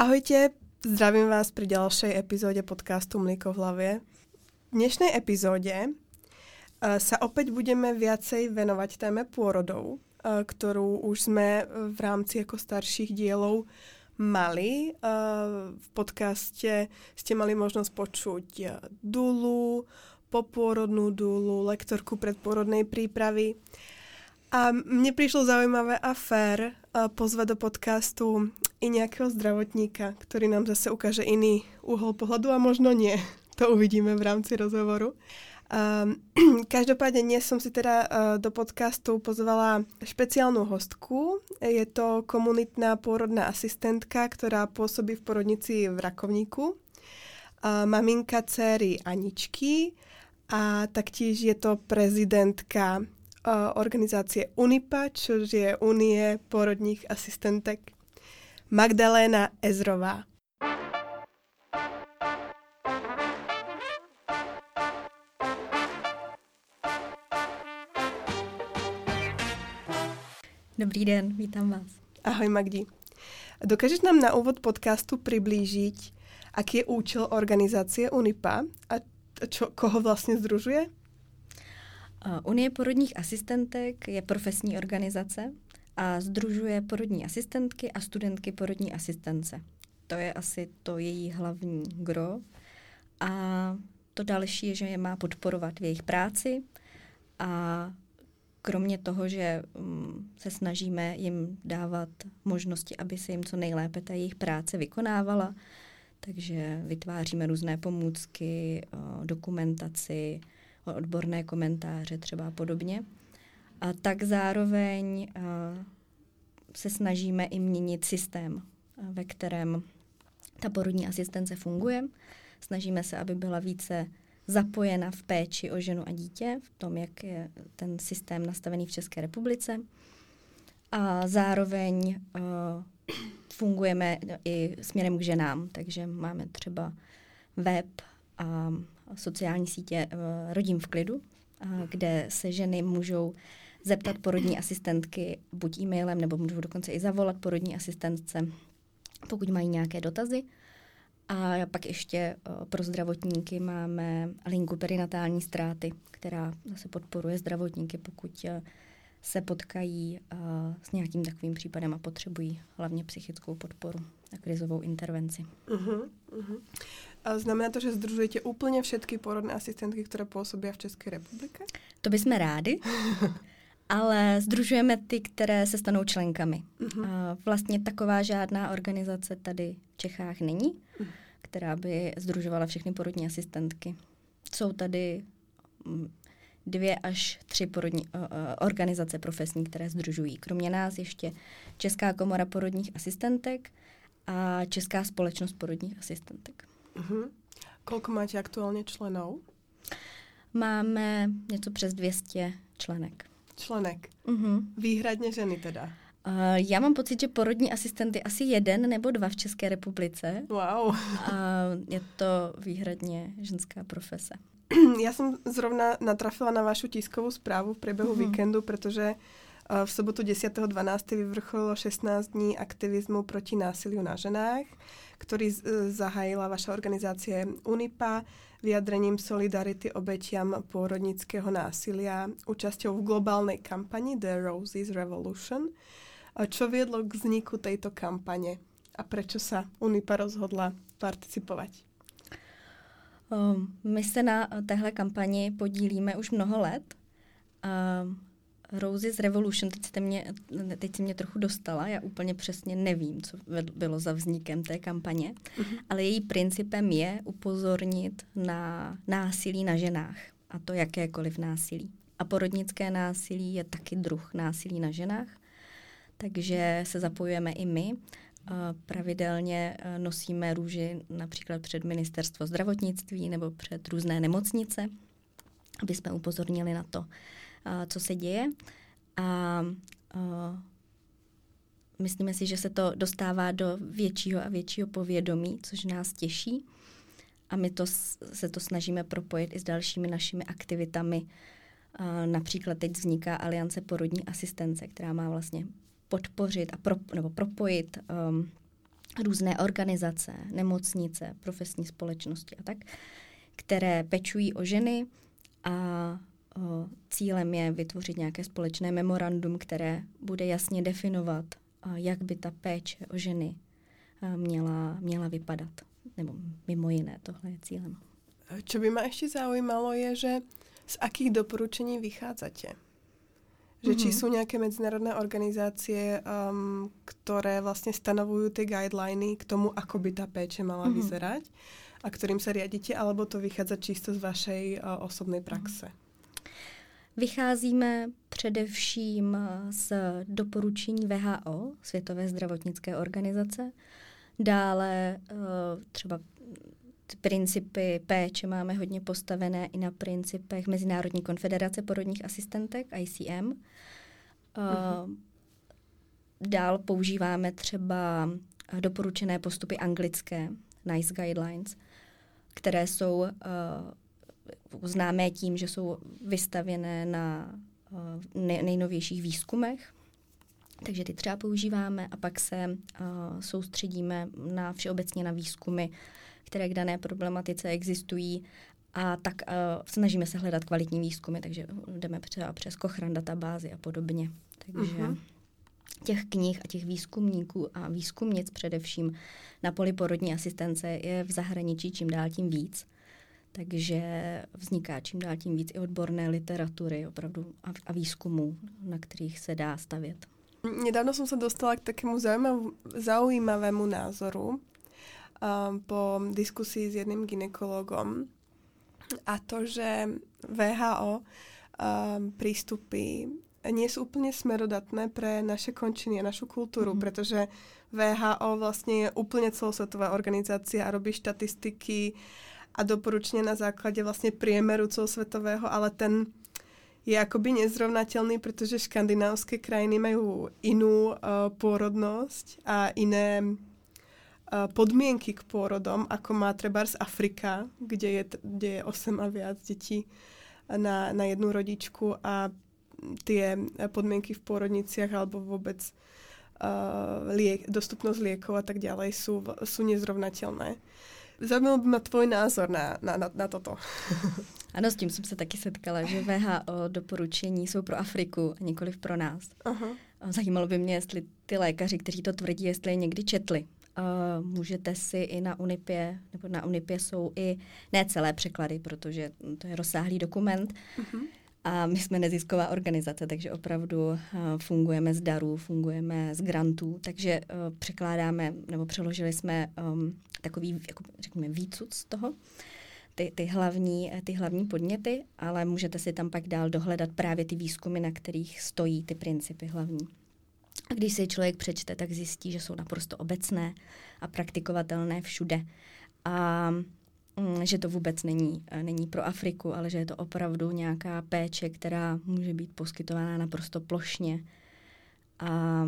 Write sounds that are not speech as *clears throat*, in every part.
Ahojte, zdravím vás pri ďalšej epizóde podcastu Mlíko v hlavě. V dnešnej epizóde uh, sa opäť budeme viacej venovať téme pôrodov, uh, ktorú už sme v rámci ako starších dielov mali. Uh, v podcaste ste mali možnosť počuť dulu, popôrodnú dulu, lektorku predpôrodnej prípravy. A mne prišlo zaujímavé a fér pozvať do podcastu i nejakého zdravotníka, ktorý nám zase ukáže iný úhol pohľadu a možno nie. *laughs* To uvidíme v rámci rozhovoru. *clears throat* Um, každopádne dnes som si teda uh, do podcastu pozvala špeciálnu hostku. Je to komunitná pôrodná asistentka, ktorá pôsobí v porodnici v Rakovníku. Uh, maminka dcery Aničky a taktiež je to prezidentka organizácie UNIPA, což je Unie porodních asistentek. Magdaléna Ezrová. Dobrý den, vítám vás. Ahoj Magdi. Dokážeš nám na úvod podcastu přiblížit, aký je účel organizace UNIPA a čo, koho vlastně združuje? Unie porodních asistentek je profesní organizace a združuje porodní asistentky a studentky porodní asistence. To je asi to její hlavní gro. A to další je, že je má podporovat v jejich práci a kromě toho, že mm, se snažíme jim dávat možnosti, aby se jim co nejlépe ta jejich práce vykonávala, takže vytváříme různé pomůcky, dokumentaci, odborné komentáře třeba a podobně. A tak zároveň se snažíme i měnit systém, ve kterém ta porodní asistence funguje. Snažíme se, aby byla více zapojena v péči o ženu a dítě, v tom, jak je ten systém nastavený v České republice. A zároveň uh, fungujeme i směrem k ženám, takže máme třeba web a sociální sítě uh, Rodím v klidu, uh, kde se ženy můžou zeptat porodní asistentky buď e-mailem, nebo můžou dokonce i zavolat porodní asistentce, pokud mají nějaké dotazy. A pak ještě uh, pro zdravotníky máme linku perinatální ztráty, která zase podporuje zdravotníky, pokud se potkají s nějakým takovým případem a potřebují hlavně psychickou podporu a krizovou intervenci. Uh-huh, uh-huh. A znamená to, že združujete úplně všetky porodné asistentky, které působí v České republice? To bychom rádi, *laughs* ale združujeme ty, které se stanou členkami. Uh-huh. A vlastně taková žádná organizace tady v Čechách není, uh-huh. která by združovala všechny porodní asistentky. Jsou tady mm, dvě až tři porodní, uh, organizace profesní, které združují. Kromě nás ještě Česká komora porodních asistentek a Česká společnost porodních asistentek. Uh-huh. Kolko máte aktuálně členů? Máme něco přes 200 členek. Členek? Uh-huh. Výhradně ženy teda? Uh, já mám pocit, že porodní asistent je asi jeden nebo dva v České republice. Wow. A je to výhradně ženská profese. Já jsem zrovna natrafila na vašu tiskovou zprávu v průběhu uh-huh. víkendu, protože v sobotu 10.12. vyvrcholilo 16 dní aktivismu proti násiliu na ženách, ktorý zahájila vaša organizácie UNIPA vyjadrením solidarity obetiam pôrodnického násilia účasťou v globálnej kampani The Roses Revolution. Čo viedlo k vzniku tejto kampane a prečo sa UNIPA rozhodla participovať? Um, my se na téhle kampani podílíme už mnoho let. Roses Revolution, teď, jste mě, teď si mě trochu dostala, já úplně přesně nevím, co bylo za vznikem té kampaně, uh-huh. ale její principem je upozornit na násilí na ženách, a to jakékoliv násilí. A porodnické násilí je taky druh násilí na ženách, takže se zapojujeme i my. Pravidelně e, nosíme růži například před ministerstvo zdravotnictví nebo před různé nemocnice, aby jsme upozornili na to, co se děje. A myslíme si, že se to dostává do většího a většího povědomí, což nás těší. A my to, se to snažíme propojit i s dalšími našimi aktivitami. Například teď vzniká Aliance porodní asistence, která má vlastně podpořit a pro, nebo propojit um, různé organizace, nemocnice, profesní společnosti a tak, které pečují o ženy a cílem je vytvořit nějaké společné memorandum, které bude jasně definovat, jak by ta péče o ženy měla, měla vypadat. Nebo mimo jiné, tohle je cílem. Co by mě ještě zaujímalo je, že z akých doporučení vycházíte? Že či mhm. jsou nějaké medzinárodné organizácie, um, které vlastně stanovují ty guideliny k tomu, ako by ta péče mala mm-hmm. vyzerať a kterým se riadíte, alebo to vychádza čisto z vašej uh, osobnej praxe? Vycházíme především z doporučení VHO, Světové zdravotnické organizace. Dále uh, třeba principy péče máme hodně postavené i na principech Mezinárodní konfederace porodních asistentek, ICM. Uh, uh-huh. Dál používáme třeba doporučené postupy anglické, NICE Guidelines, které jsou známé tím, že jsou vystavěné na uh, nejnovějších výzkumech. Takže ty třeba používáme a pak se uh, soustředíme na všeobecně na výzkumy které k dané problematice existují a tak uh, snažíme se hledat kvalitní výzkumy, takže jdeme třeba přes Cochrane databázy a podobně. Takže uh-huh. těch knih a těch výzkumníků a výzkumnic především na poli porodní asistence je v zahraničí čím dál tím víc. Takže vzniká čím dál tím víc i odborné literatury opravdu a, výzkumů, na kterých se dá stavět. Nedávno jsem se dostala k takému zaujímavému názoru, um, po diskusii s jedným ginekologom a to, že VHO um, prístupy nie sú úplne smerodatné pre naše končiny a našu kultúru, mm-hmm. pretože VHO vlastne je úplne celosvetová organizácia a robí štatistiky a doporučenia na základe vlastne priemeru celosvetového, ale ten je akoby nezrovnateľný, pretože škandinávské krajiny majú inú uh, pôrodnosť a iné Eh, podmienky k pôrodom, ako má třeba z Afrika, kde je, kde je 8 a viac detí na, na jednu rodičku a tie podmienky v pôrodniciach alebo vôbec uh, liek, dostupnosť liekov a tak ďalej sú, sú nezrovnateľné. Zajímal by ma tvoj názor na, na, na, na toto. *laughs* Ano, s tím jsem se taky setkala, že VHO doporučení jsou pro Afriku a nikoliv pro nás. Uh-huh. Zajímalo by mě, jestli ty lékaři, kteří to tvrdí, jestli je někdy četli. Uh, můžete si i na Unipě, nebo na Unipě jsou i ne celé překlady, protože to je rozsáhlý dokument. Uh-huh. A my jsme nezisková organizace, takže opravdu uh, fungujeme z darů, fungujeme z grantů, takže uh, překládáme, nebo přeložili jsme um, takový, jako řekněme, výcud z toho, ty, ty, hlavní, ty hlavní podněty, ale můžete si tam pak dál dohledat právě ty výzkumy, na kterých stojí ty principy hlavní. A když si člověk přečte, tak zjistí, že jsou naprosto obecné a praktikovatelné všude. A že to vůbec není, není pro Afriku, ale že je to opravdu nějaká péče, která může být poskytována naprosto plošně. A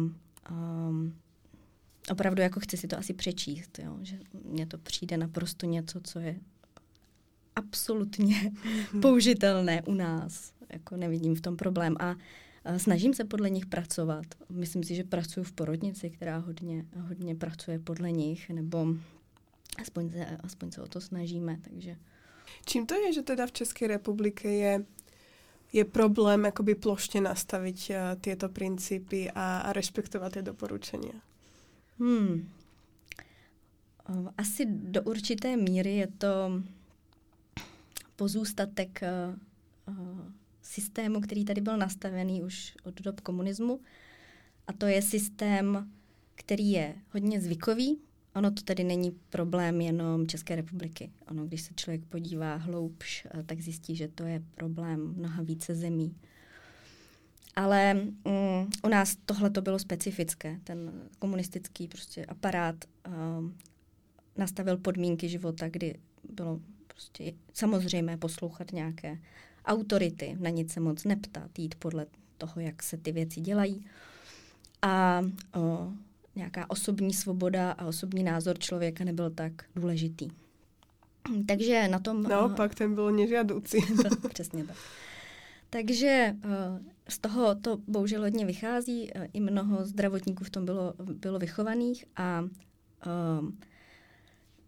um, opravdu jako chci si to asi přečíst, jo? že mně to přijde naprosto něco, co je absolutně *laughs* použitelné u nás. Jako nevidím v tom problém. A Snažím se podle nich pracovat. Myslím si, že pracuji v porodnici, která hodně, hodně pracuje podle nich, nebo aspoň se, aspoň se o to snažíme. Takže. Čím to je, že teda v České republice je je problém jakoby plošně nastavit uh, tyto principy a, a respektovat ty doporučení? Hmm. Asi do určité míry je to pozůstatek uh, uh, systému, který tady byl nastavený už od dob komunismu. A to je systém, který je hodně zvykový. Ono to tedy není problém jenom České republiky. Ono, když se člověk podívá hloubš, eh, tak zjistí, že to je problém mnoha více zemí. Ale mm, u nás tohle to bylo specifické. Ten komunistický prostě aparát um, nastavil podmínky života, kdy bylo prostě samozřejmé poslouchat nějaké autority, na nic se moc neptat, jít podle toho, jak se ty věci dělají. A o, nějaká osobní svoboda a osobní názor člověka nebyl tak důležitý. Takže na tom... No, pak ten byl nežádoucí. *laughs* Přesně tak. Takže z toho to bohužel hodně vychází. I mnoho zdravotníků v tom bylo, bylo vychovaných a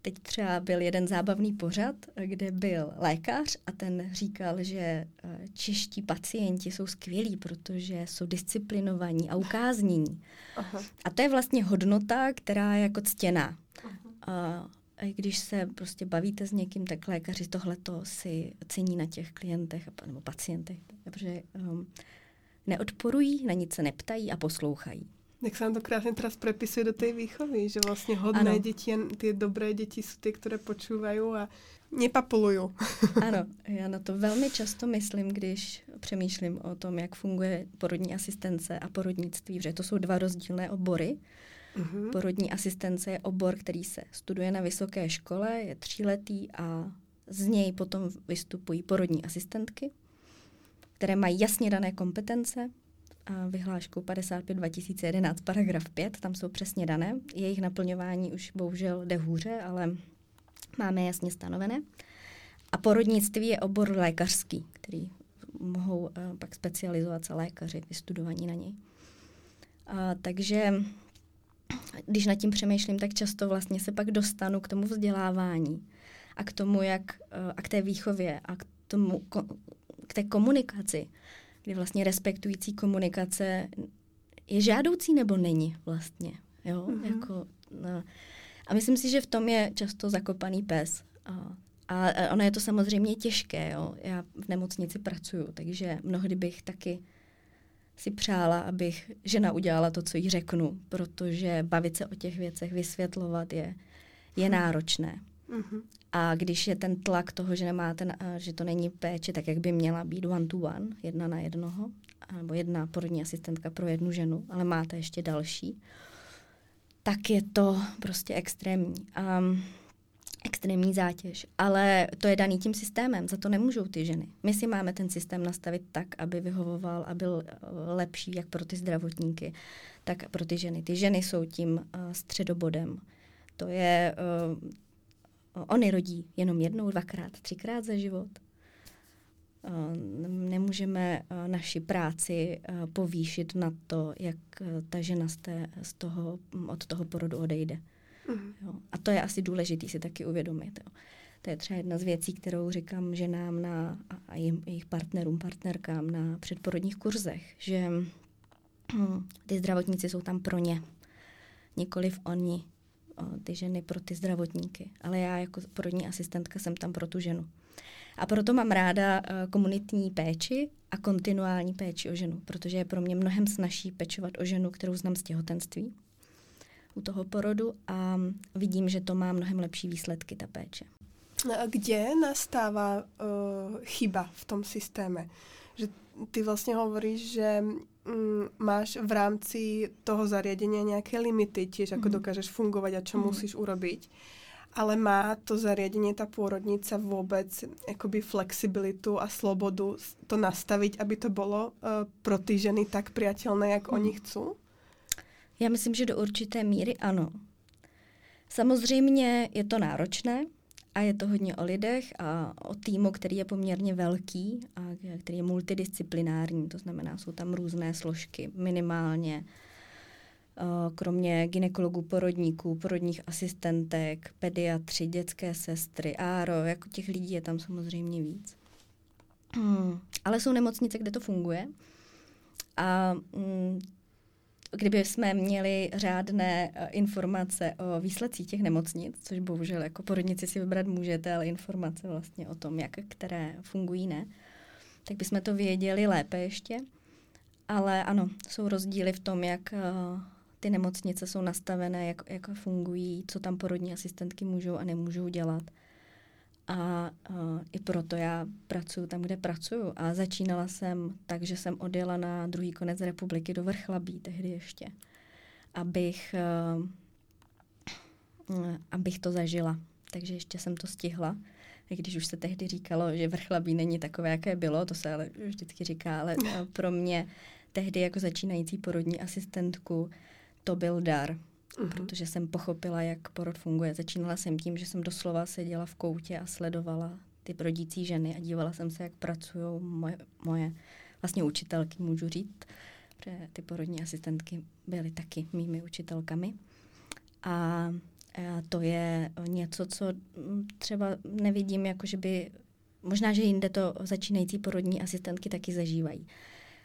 teď třeba byl jeden zábavný pořad, kde byl lékař a ten říkal, že eh, čeští pacienti jsou skvělí, protože jsou disciplinovaní a ukáznění. Aha. A to je vlastně hodnota, která je jako ctěná. A když se prostě bavíte s někým, tak lékaři tohleto si cení na těch klientech nebo pacientech, protože um, neodporují, na nic se neptají a poslouchají. Jak se nám to krásně teraz prepisuje do té výchovy, že vlastně hodné ano. děti, ty dobré děti jsou ty, které počúvají a nepapulují. *laughs* ano, já na to velmi často myslím, když přemýšlím o tom, jak funguje porodní asistence a porodnictví, protože to jsou dva rozdílné obory. Uh-huh. Porodní asistence je obor, který se studuje na vysoké škole, je tříletý a z něj potom vystupují porodní asistentky, které mají jasně dané kompetence, vyhláškou 55 2011 paragraf 5, tam jsou přesně dané. Jejich naplňování už bohužel jde hůře, ale máme jasně stanovené. A porodnictví je obor lékařský, který mohou uh, pak specializovat se lékaři, vystudovaní na něj. Uh, takže když nad tím přemýšlím, tak často vlastně se pak dostanu k tomu vzdělávání a k tomu, jak, uh, a k té výchově a k, tomu, k té komunikaci, kdy vlastně respektující komunikace je žádoucí nebo není vlastně. Jo? Mm-hmm. Jako, no. A myslím si, že v tom je často zakopaný pes. A, a ono je to samozřejmě těžké. Jo? Já v nemocnici pracuju, takže mnohdy bych taky si přála, abych žena udělala to, co jí řeknu, protože bavit se o těch věcech, vysvětlovat je, je náročné. Mm-hmm. A když je ten tlak toho, že nemá ten, že to není péče, tak jak by měla být one to one, jedna na jednoho, nebo jedna porodní asistentka pro jednu ženu, ale máte ještě další, tak je to prostě extrémní. Um, extrémní zátěž. Ale to je daný tím systémem, za to nemůžou ty ženy. My si máme ten systém nastavit tak, aby vyhovoval a byl eh, lepší jak pro ty zdravotníky, tak pro ty ženy. Ty ženy jsou tím uh, středobodem. To je uh, Oni rodí jenom jednou, dvakrát, třikrát za život. Nemůžeme naši práci povýšit na to, jak ta žena z, té, z toho, od toho porodu odejde. Mm. Jo. A to je asi důležité si taky uvědomit. Jo. To je třeba jedna z věcí, kterou říkám ženám na, a jejich partnerům, partnerkám na předporodních kurzech, že hm, ty zdravotníci jsou tam pro ně, nikoliv oni ty ženy pro ty zdravotníky, ale já jako porodní asistentka jsem tam pro tu ženu. A proto mám ráda komunitní péči a kontinuální péči o ženu, protože je pro mě mnohem snažší pečovat o ženu, kterou znám z těhotenství u toho porodu a vidím, že to má mnohem lepší výsledky, ta péče. No a kde nastává uh, chyba v tom systéme? Že ty vlastně hovoríš, že máš v rámci toho zariadenia nějaké limity, tiež ako mm. dokážeš fungovat a čo mm. musíš urobiť. Ale má to zariadenie, ta pôrodnica vôbec akoby flexibilitu a slobodu to nastaviť, aby to bylo uh, pro ty ženy tak priateľné, jak mm. oni chcú? Já myslím, že do určité míry ano. Samozřejmě je to náročné, a je to hodně o lidech a o týmu, který je poměrně velký a který je multidisciplinární, to znamená, jsou tam různé složky, minimálně kromě ginekologů, porodníků, porodních asistentek, pediatři, dětské sestry, áro, jako těch lidí je tam samozřejmě víc. Hmm. Ale jsou nemocnice, kde to funguje. A mm, kdyby jsme měli řádné eh, informace o výsledcích těch nemocnic, což bohužel jako porodnici si vybrat můžete, ale informace vlastně o tom, jak které fungují, ne, tak bychom to věděli lépe ještě. Ale ano, jsou rozdíly v tom, jak uh, ty nemocnice jsou nastavené, jak, jak fungují, co tam porodní asistentky můžou a nemůžou dělat. A uh, i proto já pracuji tam, kde pracuju. A začínala jsem tak, že jsem odjela na druhý konec republiky do Vrchlabí tehdy ještě, abych, uh, abych to zažila. Takže ještě jsem to stihla. Když už se tehdy říkalo, že Vrchlabí není takové, jaké bylo, to se ale vždycky říká, ale pro mě tehdy jako začínající porodní asistentku to byl dar uh-huh. protože jsem pochopila, jak porod funguje. Začínala jsem tím, že jsem doslova seděla v koutě a sledovala ty rodící ženy a dívala jsem se, jak pracují moje, moje vlastně učitelky, můžu říct, protože ty porodní asistentky byly taky mými učitelkami. A to je něco, co mm, třeba nevidím, jako že by, možná, že jinde to začínající porodní asistentky taky zažívají.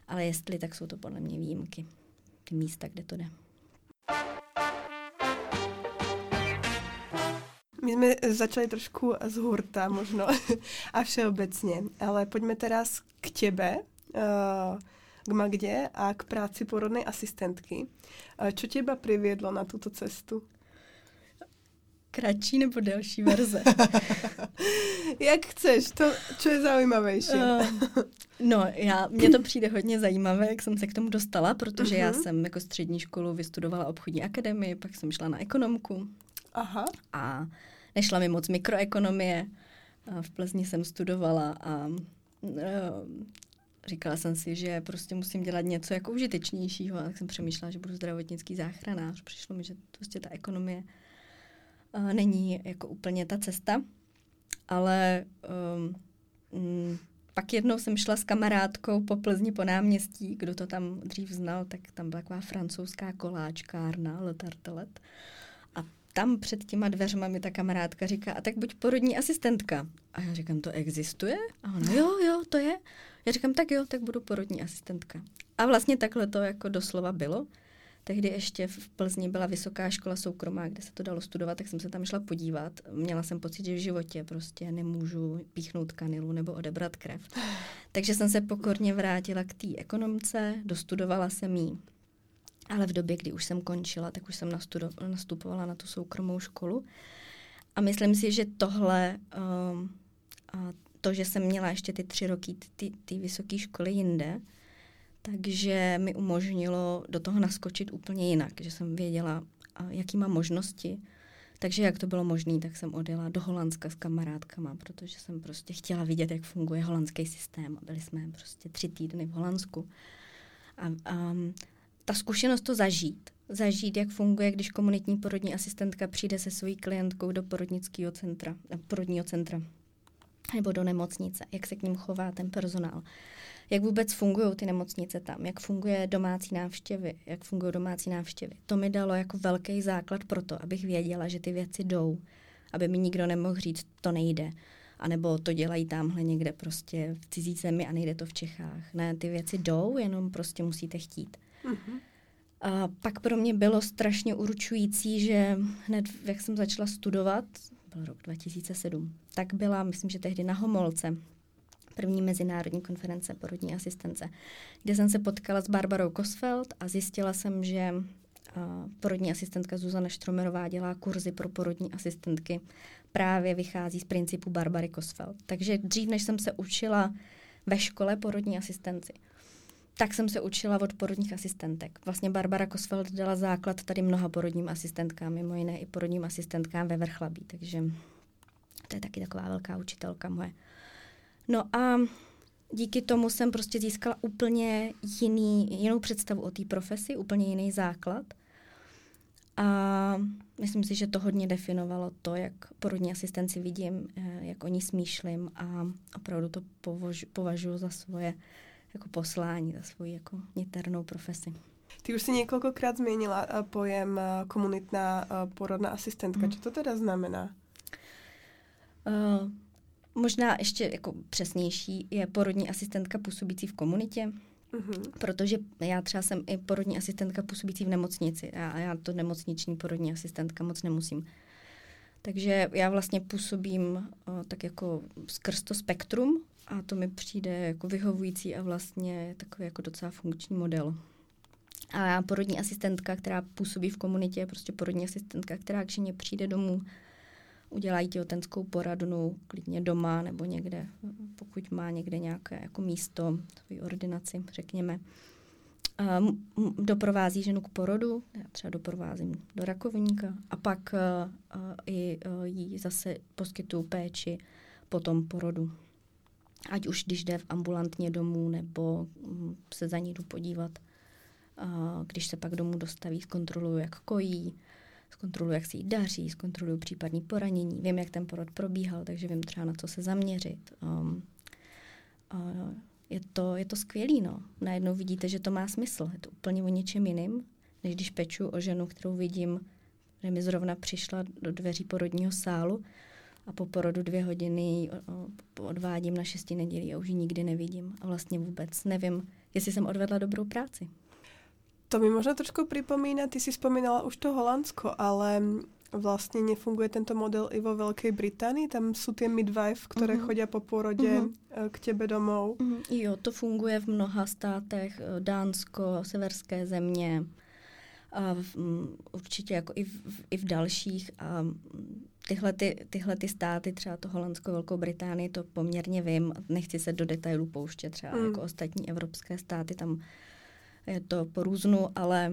Ale jestli, tak jsou to podle mě výjimky. Ty místa, kde to jde. My jsme začali trošku z hurta možno *laughs* a všeobecně, ale pojďme teraz k těbe, eh, k Magdě a k práci porodnej asistentky. Co eh, těba přivědlo na tuto cestu? Kratší nebo delší verze? *laughs* Jak chceš, to, co je zajímavější. Uh, no, já, mně to přijde hodně zajímavé, jak jsem se k tomu dostala, protože uh-huh. já mhm. jsem jako střední školu vystudovala obchodní akademii, pak jsem šla na ekonomku. Aha. A nešla mi moc mikroekonomie. A v Plzni jsem studovala a uh, říkala jsem si, že prostě musím dělat něco jako užitečnějšího. A tak jsem přemýšlela, že budu zdravotnický záchranář. Přišlo mi, že prostě ta ekonomie uh, není jako úplně ta cesta. Ale um, pak jednou jsem šla s kamarádkou po Plzni po náměstí, kdo to tam dřív znal, tak tam byla taková francouzská koláčkárna, Le Tartelet. A tam před těma dveřma mi ta kamarádka říká, a tak buď porodní asistentka. A já říkám, to existuje? A ona, jo, jo, to je. Já říkám, tak jo, tak budu porodní asistentka. A vlastně takhle to jako doslova bylo. Tehdy ještě v Plzni byla vysoká škola soukromá, kde se to dalo studovat, tak jsem se tam šla podívat. Měla jsem pocit, že v životě prostě nemůžu píchnout kanilu nebo odebrat krev. Takže jsem se pokorně vrátila k té ekonomce, dostudovala jsem jí. Ale v době, kdy už jsem končila, tak už jsem nastupovala na tu soukromou školu. A myslím si, že tohle, um, a to, že jsem měla ještě ty tři roky ty, ty vysoké školy jinde, takže mi umožnilo do toho naskočit úplně jinak, že jsem věděla, jaký mám možnosti. Takže jak to bylo možné, tak jsem odjela do Holandska s kamarádkama, protože jsem prostě chtěla vidět, jak funguje holandský systém. Byli jsme prostě tři týdny v Holandsku. A, a ta zkušenost to zažít, zažít, jak funguje, když komunitní porodní asistentka přijde se svojí klientkou do porodnického centra, porodního centra nebo do nemocnice, jak se k ním chová ten personál jak vůbec fungují ty nemocnice tam, jak funguje domácí návštěvy, jak fungují domácí návštěvy. To mi dalo jako velký základ pro to, abych věděla, že ty věci jdou, aby mi nikdo nemohl říct, to nejde. A nebo to dělají tamhle někde prostě v cizí zemi a nejde to v Čechách. Ne, ty věci jdou, jenom prostě musíte chtít. A pak pro mě bylo strašně uručující, že hned, jak jsem začala studovat, byl rok 2007, tak byla, myslím, že tehdy na Homolce, první mezinárodní konference porodní asistence, kde jsem se potkala s Barbarou Kosfeld a zjistila jsem, že porodní asistentka Zuzana Štromerová dělá kurzy pro porodní asistentky. Právě vychází z principu Barbary Kosfeld. Takže dřív, než jsem se učila ve škole porodní asistenci, tak jsem se učila od porodních asistentek. Vlastně Barbara Kosfeld dala základ tady mnoha porodním asistentkám, mimo jiné i porodním asistentkám ve Vrchlabí, takže to je taky taková velká učitelka moje. No a díky tomu jsem prostě získala úplně jiný, jinou představu o té profesi, úplně jiný základ. A myslím si, že to hodně definovalo to, jak porodní asistenci vidím, eh, jak o ní smýšlím a opravdu to považu, považuji za svoje jako poslání, za svoji jako niternou profesi. Ty už si několikrát změnila eh, pojem eh, komunitná porodná asistentka. Mm. Co to teda znamená? Uh, Možná ještě jako přesnější je porodní asistentka působící v komunitě, Mm-hmm. Protože já třeba jsem i porodní asistentka působící v nemocnici a já to nemocniční porodní asistentka moc nemusím. Takže já vlastně působím o, tak jako skrz to spektrum a to mi přijde jako vyhovující a vlastně takový jako docela funkční model. A porodní asistentka, která působí v komunitě, prostě porodní asistentka, která k ženě přijde domů, udělají těhotenskou poradnu klidně doma nebo někde, pokud má někde nějaké jako místo, svoji ordinaci, řekněme. A doprovází ženu k porodu, já třeba doprovázím do rakovníka a pak uh, uh, i uh, jí zase poskytuju péči po tom porodu. Ať už když jde v ambulantně domů, nebo um, se za ní jdu podívat, uh, když se pak domů dostaví, zkontroluju, jak kojí, zkontroluji, jak se jí daří, zkontroluji případný poranění, vím, jak ten porod probíhal, takže vím třeba na co se zaměřit. Um, uh, je to, je to skvělý, no. Najednou vidíte, že to má smysl. Je to úplně o něčem jiným, než když peču o ženu, kterou vidím že mi zrovna přišla do dveří porodního sálu a po porodu dvě hodiny odvádím na šesti nedělí a už ji nikdy nevidím. A vlastně vůbec nevím, jestli jsem odvedla dobrou práci. To mi možná trošku připomíná, ty si vzpomínala už to Holandsko, ale vlastně nefunguje tento model i vo Velké Británii? Tam jsou ty midwife, které uh-huh. chodí po porodě uh-huh. k těbe domů. Uh-huh. Jo, to funguje v mnoha státech, eh, Dánsko, severské země, a v, um, určitě jako i v, i v dalších. A tyhle, ty, tyhle ty státy, třeba to Holandsko, Velkou Británii, to poměrně vím. Nechci se do detailů pouštět, třeba mm. jako ostatní evropské státy, tam je to po různu, ale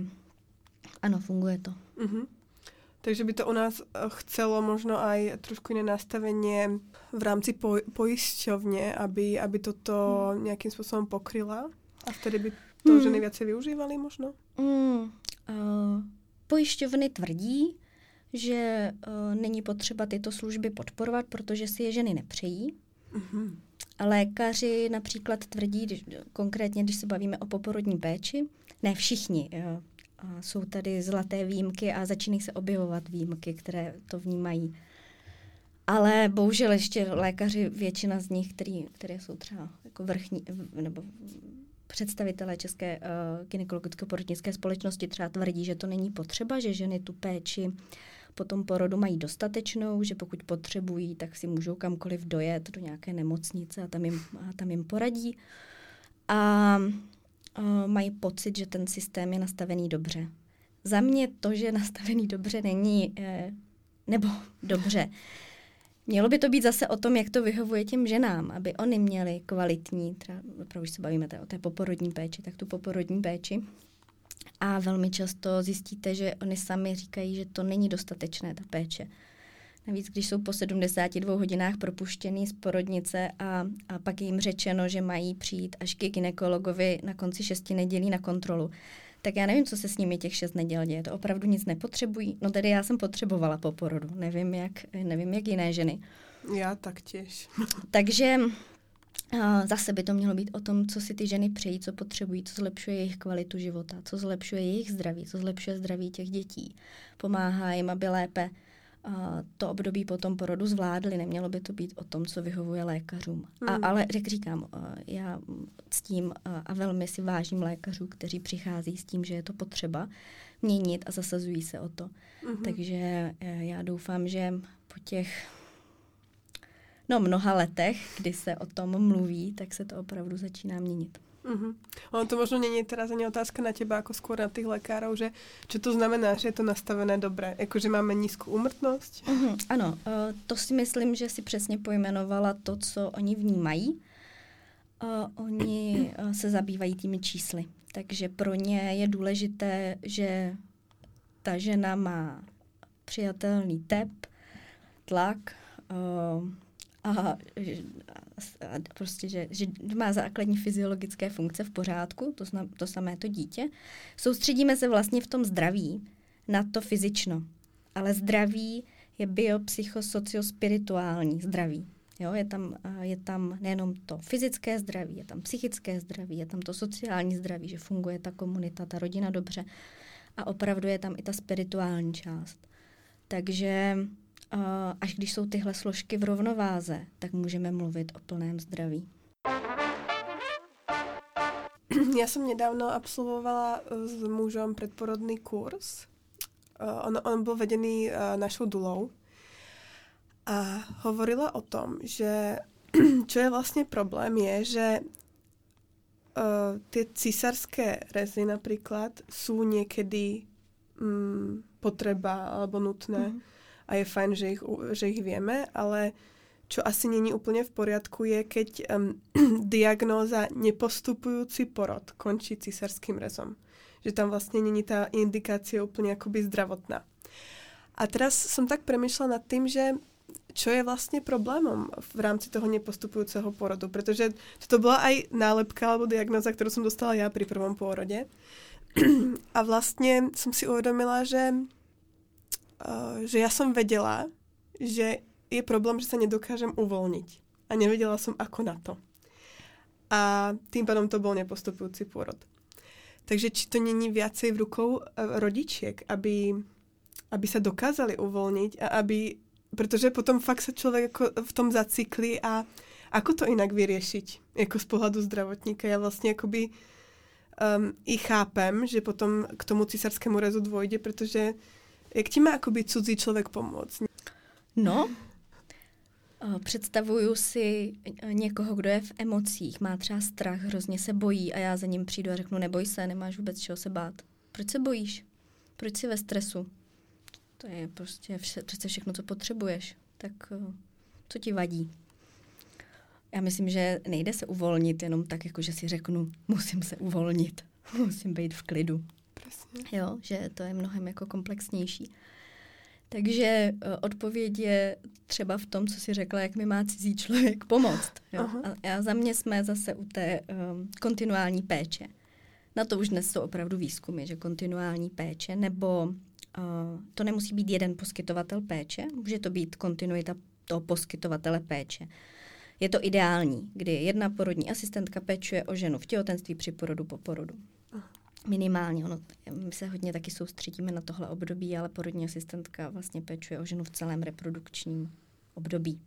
ano, funguje to. Mm-hmm. Takže by to u nás eh, chcelo možno aj trošku jiné nastavení v rámci poj- pojišťovně, aby, aby toto mm. nějakým způsobem pokryla a vtedy by to mm. ženy více využívaly možno? Mm. Uh, pojišťovny tvrdí, že uh, není potřeba tyto služby podporovat, protože si je ženy nepřejí. Mm-hmm. Lékaři například tvrdí, když, konkrétně když se bavíme o poporodní péči, ne všichni, jo, a jsou tady zlaté výjimky a začínají se objevovat výjimky, které to vnímají. Ale bohužel ještě lékaři, většina z nich, který, které jsou třeba jako vrchní, nebo představitelé České uh, gynekologicko-porodnické společnosti třeba tvrdí, že to není potřeba, že ženy tu péči po tom porodu mají dostatečnou, že pokud potřebují, tak si můžou kamkoliv dojet do nějaké nemocnice a tam jim, a tam jim poradí. A uh, mají pocit, že ten systém je nastavený dobře. Za mě to, že nastavený dobře není, eh, nebo *laughs* dobře, Mělo by to být zase o tom, jak to vyhovuje těm ženám, aby oni měli kvalitní, třeba, opravdu se bavíme o té poporodní péči, tak tu poporodní péči. A velmi často zjistíte, že oni sami říkají, že to není dostatečné, ta péče. Navíc, když jsou po 72 hodinách propuštěný z porodnice a, a pak je jim řečeno, že mají přijít až k ginekologovi na konci šesti nedělí na kontrolu, tak já nevím, co se s nimi těch šest neděl děje. To opravdu nic nepotřebují. No tedy já jsem potřebovala po porodu. Nevím, jak, nevím, jak jiné ženy. Já tak těž. Takže Zase by to mělo být o tom, co si ty ženy přejí, co potřebují, co zlepšuje jejich kvalitu života, co zlepšuje jejich zdraví, co zlepšuje zdraví těch dětí. Pomáhá jim, aby lépe to období po tom porodu zvládli. Nemělo by to být o tom, co vyhovuje lékařům. Mm. A, hmm. ale jak říkám, já s tím a velmi si vážím lékařů, kteří přichází s tím, že je to potřeba měnit a zasazují se o to. Mm-hmm. Takže e, já doufám, že po těch no, mnoha letech, kdy se o tom mluví, tak se to opravdu začíná měnit. Uh-huh. Ono to možno není teraz ani otázka na teba, jako skôr na těch lékárov, že čo to znamená, že je to nastavené dobré? Jako, že máme nízkou umrtnost? Uh-huh. Ano, uh, to si myslím, že si přesně pojmenovala to, co oni vnímají. Uh, oni uh, se zabývají těmi čísly. Takže pro ně je důležité, že ta žena má přijatelný tep, tlak, uh, a, a prostě, že, že má základní fyziologické funkce v pořádku, to, zna, to samé to dítě. Soustředíme se vlastně v tom zdraví na to fyzično. Ale zdraví je biopsychosociospirituální zdraví. Jo, je, tam, je tam nejenom to fyzické zdraví, je tam psychické zdraví, je tam to sociální zdraví, že funguje ta komunita, ta rodina dobře. A opravdu je tam i ta spirituální část. Takže až když jsou tyhle složky v rovnováze, tak můžeme mluvit o plném zdraví. Já jsem nedávno absolvovala eh, s mužem předporodný kurz. Eh, on, on byl vedený eh, našou dulou a hovorila o tom, že *clears throat* čo je vlastně problém je, že uh, ty císarské rezy například jsou někdy um, potreba alebo nutné. Mm a je fajn, že ich, že ich vieme, ale čo asi není úplně v poriadku je, keď um, *clears throat* diagnóza nepostupujúci porod končí císarským rezom. Že tam vlastně není ta indikácia úplně akoby zdravotná. A teraz som tak premyšľala nad tým, že čo je vlastně problémom v rámci toho nepostupujícího porodu, protože to byla aj nálepka alebo diagnoza, kterou jsem dostala já při prvom pôrode. *clears throat* A vlastně jsem si uvědomila, že uh, že ja som vedela, že je problém, že sa nedokážem uvoľniť. A nevedela som, ako na to. A tým pádom to bol nepostupující pôrod. Takže či to není viacej v rukou uh, rodičiek, aby aby se dokázali uvolnit a aby, protože potom fakt se člověk jako v tom zaciklí a ako to jinak vyřešit, jako z pohledu zdravotníka. Já vlastně jakoby um, i chápem, že potom k tomu cisárskému rezu dvojde, protože jak ti má akoby cudzí člověk pomoct? No, eh, Představuju si někoho, kdo je v emocích, má třeba strach, hrozně se bojí a já za ním přijdu a řeknu, neboj se, nemáš vůbec čeho se bát. Proč se bojíš? Proč jsi ve stresu? To je prostě vše, přece všechno, co potřebuješ. Tak eh, co ti vadí? Já myslím, že nejde se uvolnit jenom tak, jako že si řeknu, musím se uvolnit, *laughs* musím být v klidu. Jo, že to je mnohem jako komplexnější. Takže uh, odpověď je třeba v tom, co si řekla, jak mi má cizí člověk pomoct. Jo? A, a za mě jsme zase u té um, kontinuální péče. Na to už dnes jsou opravdu výzkumy, že kontinuální péče, nebo uh, to nemusí být jeden poskytovatel péče, může to být kontinuita toho poskytovatele péče. Je to ideální, kdy jedna porodní asistentka pečuje o ženu v těhotenství při porodu po porodu. Minimálně, ono, my se hodně taky soustředíme na tohle období, ale porodní asistentka vlastně pečuje o ženu v celém reprodukčním období.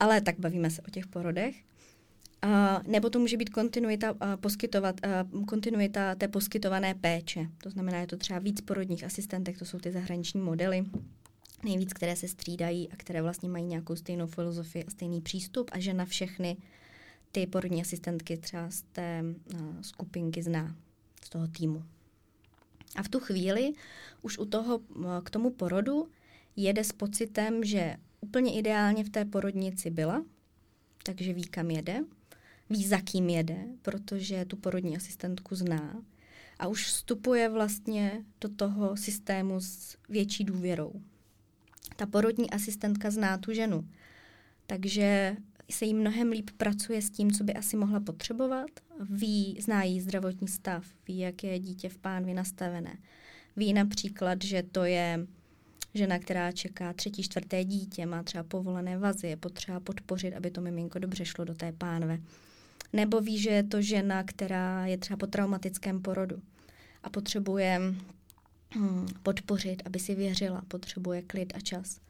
Ale tak bavíme se o těch porodech. A, nebo to může být kontinuita, a, poskytovat, a, kontinuita té poskytované péče. To znamená, je to třeba víc porodních asistentek, to jsou ty zahraniční modely, nejvíc, které se střídají a které vlastně mají nějakou stejnou filozofii a stejný přístup a že na všechny ty porodní asistentky třeba z té uh, skupinky zná, z toho týmu. A v tu chvíli už u toho, k tomu porodu jede s pocitem, že úplně ideálně v té porodnici byla, takže ví, kam jede, ví, za kým jede, protože tu porodní asistentku zná a už vstupuje vlastně do toho systému s větší důvěrou ta porodní asistentka zná tu ženu. Takže se jí mnohem líp pracuje s tím, co by asi mohla potřebovat. Ví, zná jí zdravotní stav, ví, jak je dítě v pánvi nastavené. Ví například, že to je žena, která čeká třetí, čtvrté dítě, má třeba povolené vazy, je potřeba podpořit, aby to miminko dobře šlo do té pánve. Nebo ví, že je to žena, která je třeba po traumatickém porodu a potřebuje hmm, podpořit, aby si věřila, potřebuje klid a čas.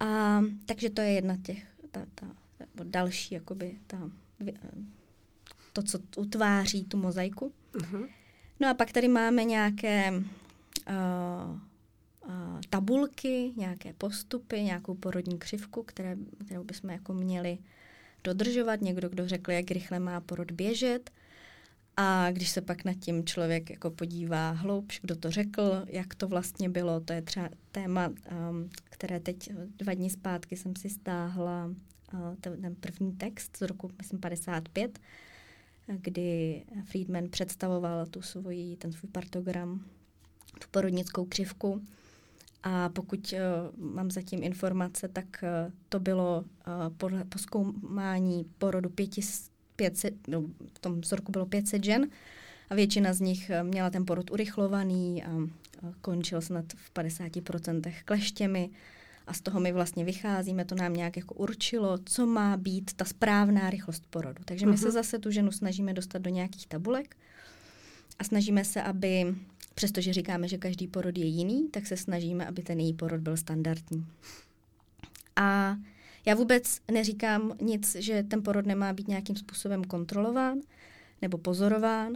A takže to je jedna těch, ta, ta, další, jakoby, ta, to, co utváří tu mozaiku. Uh-huh. No a pak tady máme nějaké uh, uh, tabulky, nějaké postupy, nějakou porodní křivku, které, kterou bychom jako měli dodržovat. Někdo, kdo řekl, jak rychle má porod běžet. A když se pak nad tím člověk jako podívá hloubš, kdo to řekl, jak to vlastně bylo, to je třeba téma, um, které teď dva dní zpátky jsem si stáhla ten, první text z roku, myslím, 55, kdy Friedman představoval tu svoji, ten svůj partogram, tu porodnickou křivku. A pokud uh, mám zatím informace, tak uh, to bylo uh, podle poskoumání porodu pěti 500, no, v tom vzorku bylo 500 žen a většina z nich eh, měla ten porod urychlovaný a, končil snad v 50% kleštěmi a z toho my vlastně vycházíme, to nám nějak jako určilo, co má být ta správná rychlost porodu. Takže my uh-huh. se mhm. zase tu ženu snažíme dostat do nějakých tabulek a snažíme se, aby, přestože říkáme, že každý porod je jiný, tak se snažíme, aby ten její porod byl standardní. A já vůbec neříkám nic, že ten porod nemá být nějakým způsobem kontrolován nebo pozorován.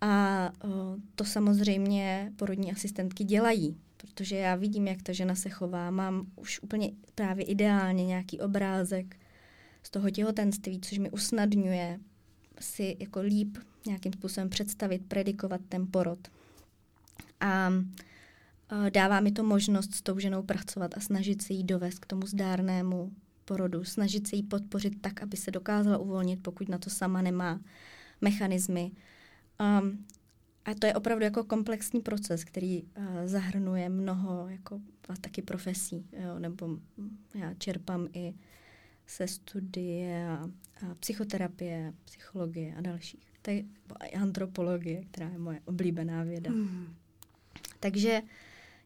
A o, to samozřejmě porodní asistentky dělají, protože já vidím, jak ta žena se chová. Mám už úplně právě ideálně nějaký obrázek z toho těhotenství, což mi usnadňuje si jako líp nějakým způsobem představit, predikovat ten porod. A dává mi to možnost s tou ženou pracovat a snažit se jí dovést k tomu zdárnému porodu, snažit se jí podpořit tak, aby se dokázala uvolnit, pokud na to sama nemá mechanismy. Um, a to je opravdu jako komplexní proces, který uh, zahrnuje mnoho jako taky profesí, jo, nebo já čerpám i se studie a, a psychoterapie, psychologie a dalších. Je antropologie, která je moje oblíbená věda. Mm. Takže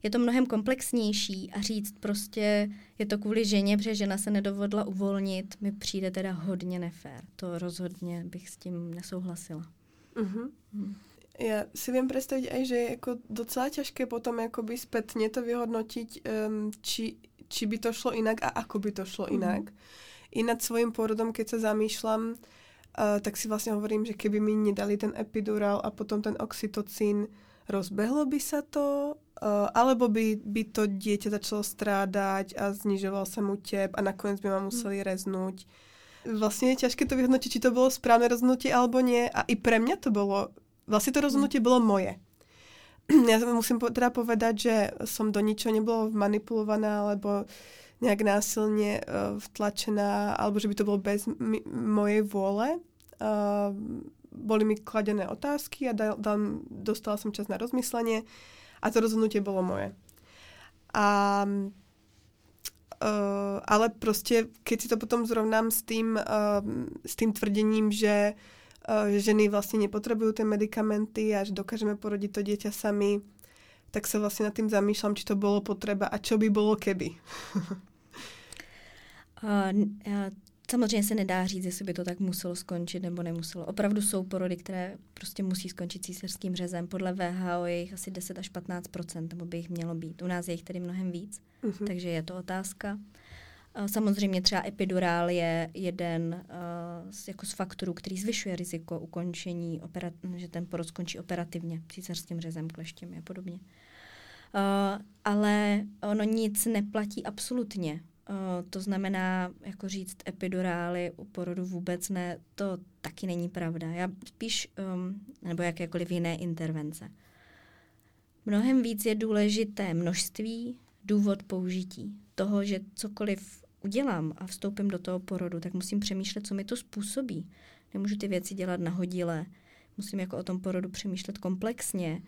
je to mnohem komplexnější a říct prostě, je to kvůli ženě, protože žena se nedovodla uvolnit, mi přijde teda hodně nefér. To rozhodně bych s tím nesouhlasila. Uh-huh. Hmm. Já si vím představit aj, že je jako docela těžké potom jakoby zpětně to vyhodnotit, um, či, či by to šlo jinak a ako by to šlo mm. jinak. I nad svým porodom, keď se zamýšlám, uh, tak si vlastně hovorím, že keby mi nedali ten epidural a potom ten oxytocín, rozbehlo by sa to, uh, alebo by, by to dieťa začalo strádať a znižoval sa mu tep a nakoniec by ma museli mm. reznúť. Vlastně je těžké to vyhodnotit, či to bylo správné rozhodnutí alebo nie. A i pre mňa to bylo, vlastně to rozhodnutí bylo moje. *clears throat* Já musím teda povedať, že som do ničoho nebyla manipulovaná alebo nějak násilně uh, vtlačená, alebo že by to bylo bez mojej vôle. Uh, boli mi kladené otázky a dal, dal, dostala som čas na rozmyslenie a to rozhodnutie bolo moje. A Uh, ale prostě, keď si to potom zrovnám s tím, uh, s tím tvrdením, že, uh, že ženy vlastně nepotřebují ty medicamenty a že dokážeme porodit to dieťa sami, tak se vlastně nad tím zamýšlám, či to bylo potřeba a čo by bylo keby. *laughs* uh, Samozřejmě se nedá říct, jestli by to tak muselo skončit nebo nemuselo. Opravdu jsou porody, které prostě musí skončit císařským řezem. Podle VHO je jich asi 10 až 15% nebo by jich mělo být. U nás je jich tedy mnohem víc, uh-huh. takže je to otázka. Samozřejmě třeba epidurál je jeden z, jako z faktorů, který zvyšuje riziko ukončení, operat- že ten porod skončí operativně, císařským řezem, kleštěm a podobně. Uh, ale ono nic neplatí absolutně. Uh, to znamená, jako říct epidurály u porodu vůbec ne, to taky není pravda. Já spíš, um, nebo jakékoliv jiné intervence. Mnohem víc je důležité množství, důvod použití. Toho, že cokoliv udělám a vstoupím do toho porodu, tak musím přemýšlet, co mi to způsobí. Nemůžu ty věci dělat nahodile. Musím jako o tom porodu přemýšlet komplexně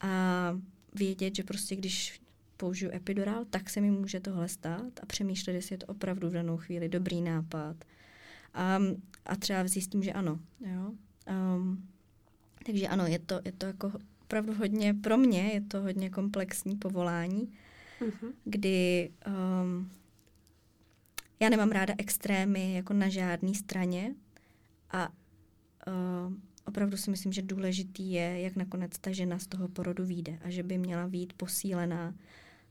a vědět, že prostě když použiju epidural, tak se mi může tohle stát a přemýšlet, jestli je to opravdu v danou chvíli dobrý nápad. A, a třeba zjistím, že ano. Jo? Um, takže ano, je to, je to jako opravdu hodně, pro mě je to hodně komplexní povolání, uh-huh. kdy um, já nemám ráda extrémy jako na žádné straně a uh, opravdu si myslím, že důležitý je, jak nakonec ta žena z toho porodu vyjde a že by měla být posílená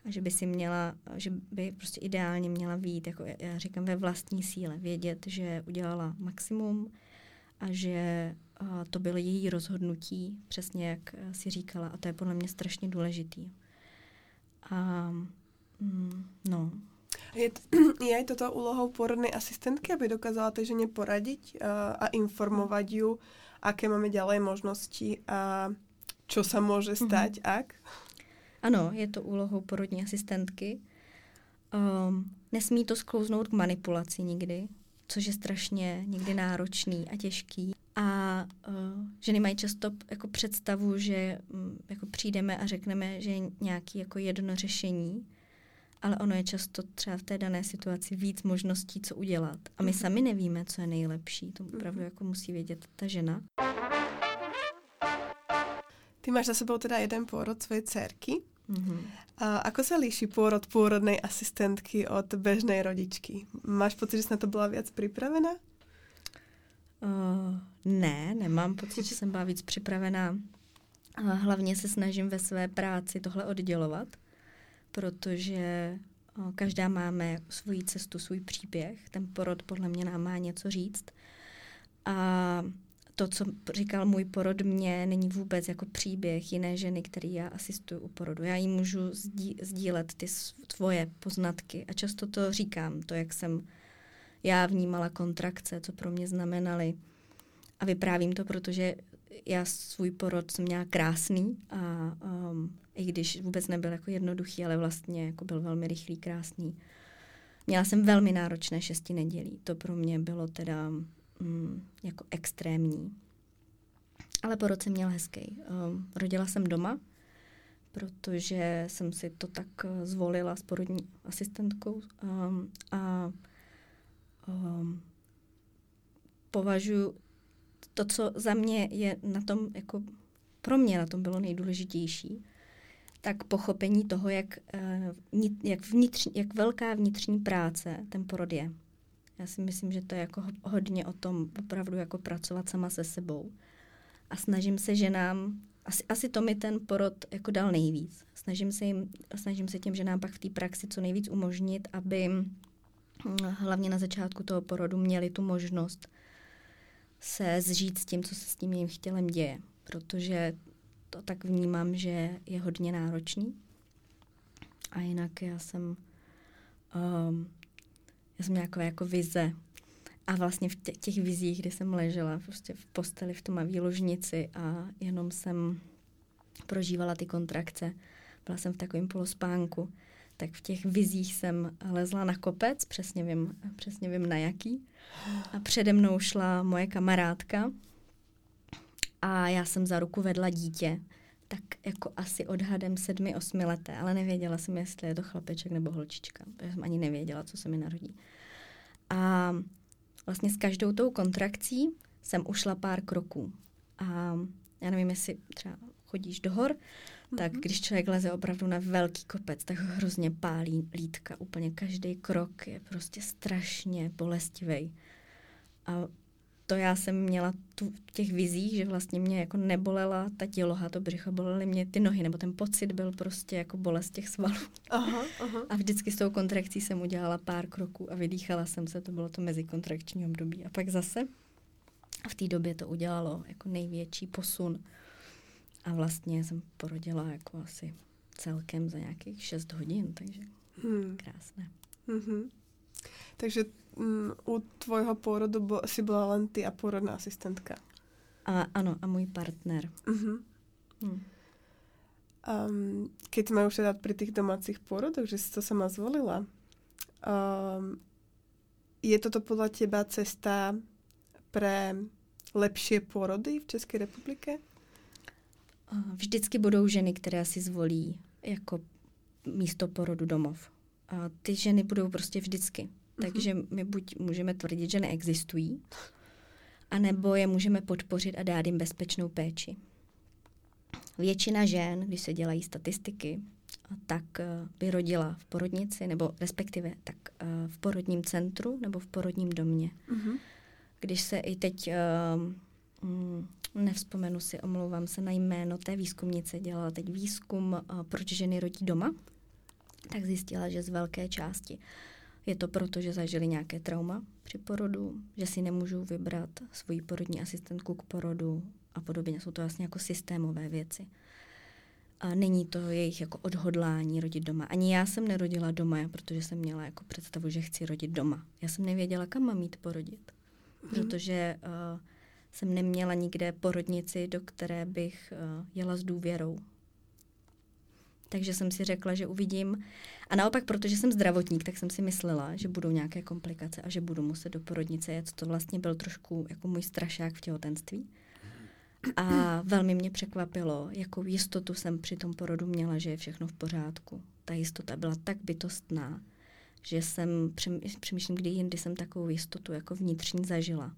a že by si měla, že by prostě ideálně měla být, jako já říkám, ve vlastní síle, vědět, že udělala maximum a že to bylo její rozhodnutí, přesně jak si říkala, a to je podle mě strašně důležitý. A mm, no. Je, *clears throat* je toto úlohou porodnej asistentky, aby dokázala tej žene poradiť a, a informovať ju, aké máme ďalej možnosti a čo môže mhm. stať, mm-hmm. ak? Ano, je to úlohou porodní asistentky. Um, nesmí to sklouznout k manipulaci nikdy, což je strašně někdy náročný a těžký. A uh, ženy mají často jako představu, že um, jako přijdeme a řekneme, že je nějaký jako jedno řešení, ale ono je často třeba v té dané situaci víc možností, co udělat. A my mhm. sami nevíme, co je nejlepší. To opravdu mhm. jako musí vědět ta žena. Ty máš za sebou teda jeden pôrod svojej dcerky. Mm-hmm. A ako sa líši pôrod pôrodnej asistentky od bežnej rodičky? Máš pocit, že jsi na to byla víc připravená? Uh, ne, nemám pocit, že jsem byla víc připravená. Hlavně se snažím ve své práci tohle oddělovat, protože každá máme svoji cestu, svůj příběh. Ten porod podle mě nám má něco říct. A to, co říkal můj porod mě, není vůbec jako příběh jiné ženy, který já asistuju u porodu. Já jí můžu sdí, sdílet ty tvoje poznatky a často to říkám, to, jak jsem já vnímala kontrakce, co pro mě znamenaly. A vyprávím to, protože já svůj porod jsem měla krásný a um, i když vůbec nebyl jako jednoduchý, ale vlastně jako byl velmi rychlý, krásný. Měla jsem velmi náročné šesti nedělí. To pro mě bylo teda mm, jako extrémní. Ale po roce měl hezký. Um, rodila jsem doma, protože jsem si to tak uh, zvolila s porodní asistentkou um, a um, považuji to, co za mě je na tom, jako pro mě na tom bylo nejdůležitější, tak pochopení toho, jak, uh, jak, vnitř, jak velká vnitřní práce ten porod je. Já si myslím, že to je jako hodně o tom opravdu jako pracovat sama se sebou a snažím se ženám, asi, asi to mi ten porod jako dal nejvíc. Snažím se, jim, snažím se těm ženám pak v té praxi co nejvíc umožnit, aby hm, hlavně na začátku toho porodu měli tu možnost se zžít s tím, co se s tím jejím chtělem děje. Protože to tak vnímám, že je hodně náročný. A jinak já jsem, um, já jsem nějaká jako vize. A vlastně v těch, vizích, kdy jsem ležela prostě v posteli v tom výložnici a jenom jsem prožívala ty kontrakce, byla jsem v takovém polospánku, tak v těch vizích jsem lezla na kopec, přesně vím, přesně vím na jaký. A přede mnou šla moje kamarádka a já jsem za ruku vedla dítě, tak jako asi odhadem sedmi, osmi leté, ale nevěděla jsem, jestli je to chlapeček nebo holčička, protože jsem ani nevěděla, co se mi narodí. A vlastně s každou tou kontrakcí jsem ušla pár kroků. A já nevím, jestli třeba chodíš do hor, mm-hmm. tak když člověk leze opravdu na velký kopec, tak hrozně pálí lítka. Úplně každý krok je prostě strašně bolestivý. A to já jsem měla tu, těch vizích, že vlastně mě jako nebolela ta těloha, to břicho, bolely mě ty nohy, nebo ten pocit byl prostě jako bolest těch svalů. Aha, aha. A vždycky s tou kontrakcí jsem udělala pár kroků a vydýchala jsem se, to bylo to mezikontrakční období. A pak zase v té době to udělalo jako největší posun. A vlastně jsem porodila jako asi celkem za nějakých 6 hodin, takže hmm. krásné. Mm-hmm. Takže mm, u tvojho porodu bo, si byla len ty a porodná asistentka. A, ano, a můj partner. Mm-hmm. Hmm. Um, keď jsme už teda pri tých domácích porodoch, že si to sama zvolila, um, je toto podle teba cesta pre lepšie porody v České republike? Vždycky budou ženy, které si zvolí jako místo porodu domov. A ty ženy budou prostě vždycky. Takže my buď můžeme tvrdit, že neexistují, *laughs* anebo je můžeme podpořit a dát jim bezpečnou péči. Většina žen, když se dělají statistiky, tak eh, by rodila v porodnici, nebo respektive tak eh, v porodním centru nebo v porodním domě. Mm-hmm. Když se i teď, um, nevzpomenu si, omlouvám se na jméno té výzkumnice, dělala teď výzkum, uh, proč ženy rodí doma, tak zjistila, že z velké části je to proto, že zažili nějaké trauma při porodu, že si nemůžou vybrat svoji porodní asistentku k porodu a podobně. Jsou to vlastně jako systémové věci. A není to jejich jako odhodlání rodit doma. Ani já jsem nerodila doma, protože jsem měla jako představu, že chci rodit doma. Já jsem nevěděla, kam mám jít porodit. Mm. Protože uh, jsem neměla nikde porodnici, do které bych uh, jela s důvěrou. Takže jsem si řekla, že uvidím. A naopak, protože jsem zdravotník, tak jsem si myslela, že budou nějaké komplikace a že budu muset do porodnice jet. To vlastně byl trošku jako můj strašák v těhotenství. A velmi mě překvapilo, jakou jistotu jsem při tom porodu měla, že je všechno v pořádku. Ta jistota byla tak bytostná, že jsem, přemýšlím, kdy jindy jsem takovou jistotu jako vnitřní zažila.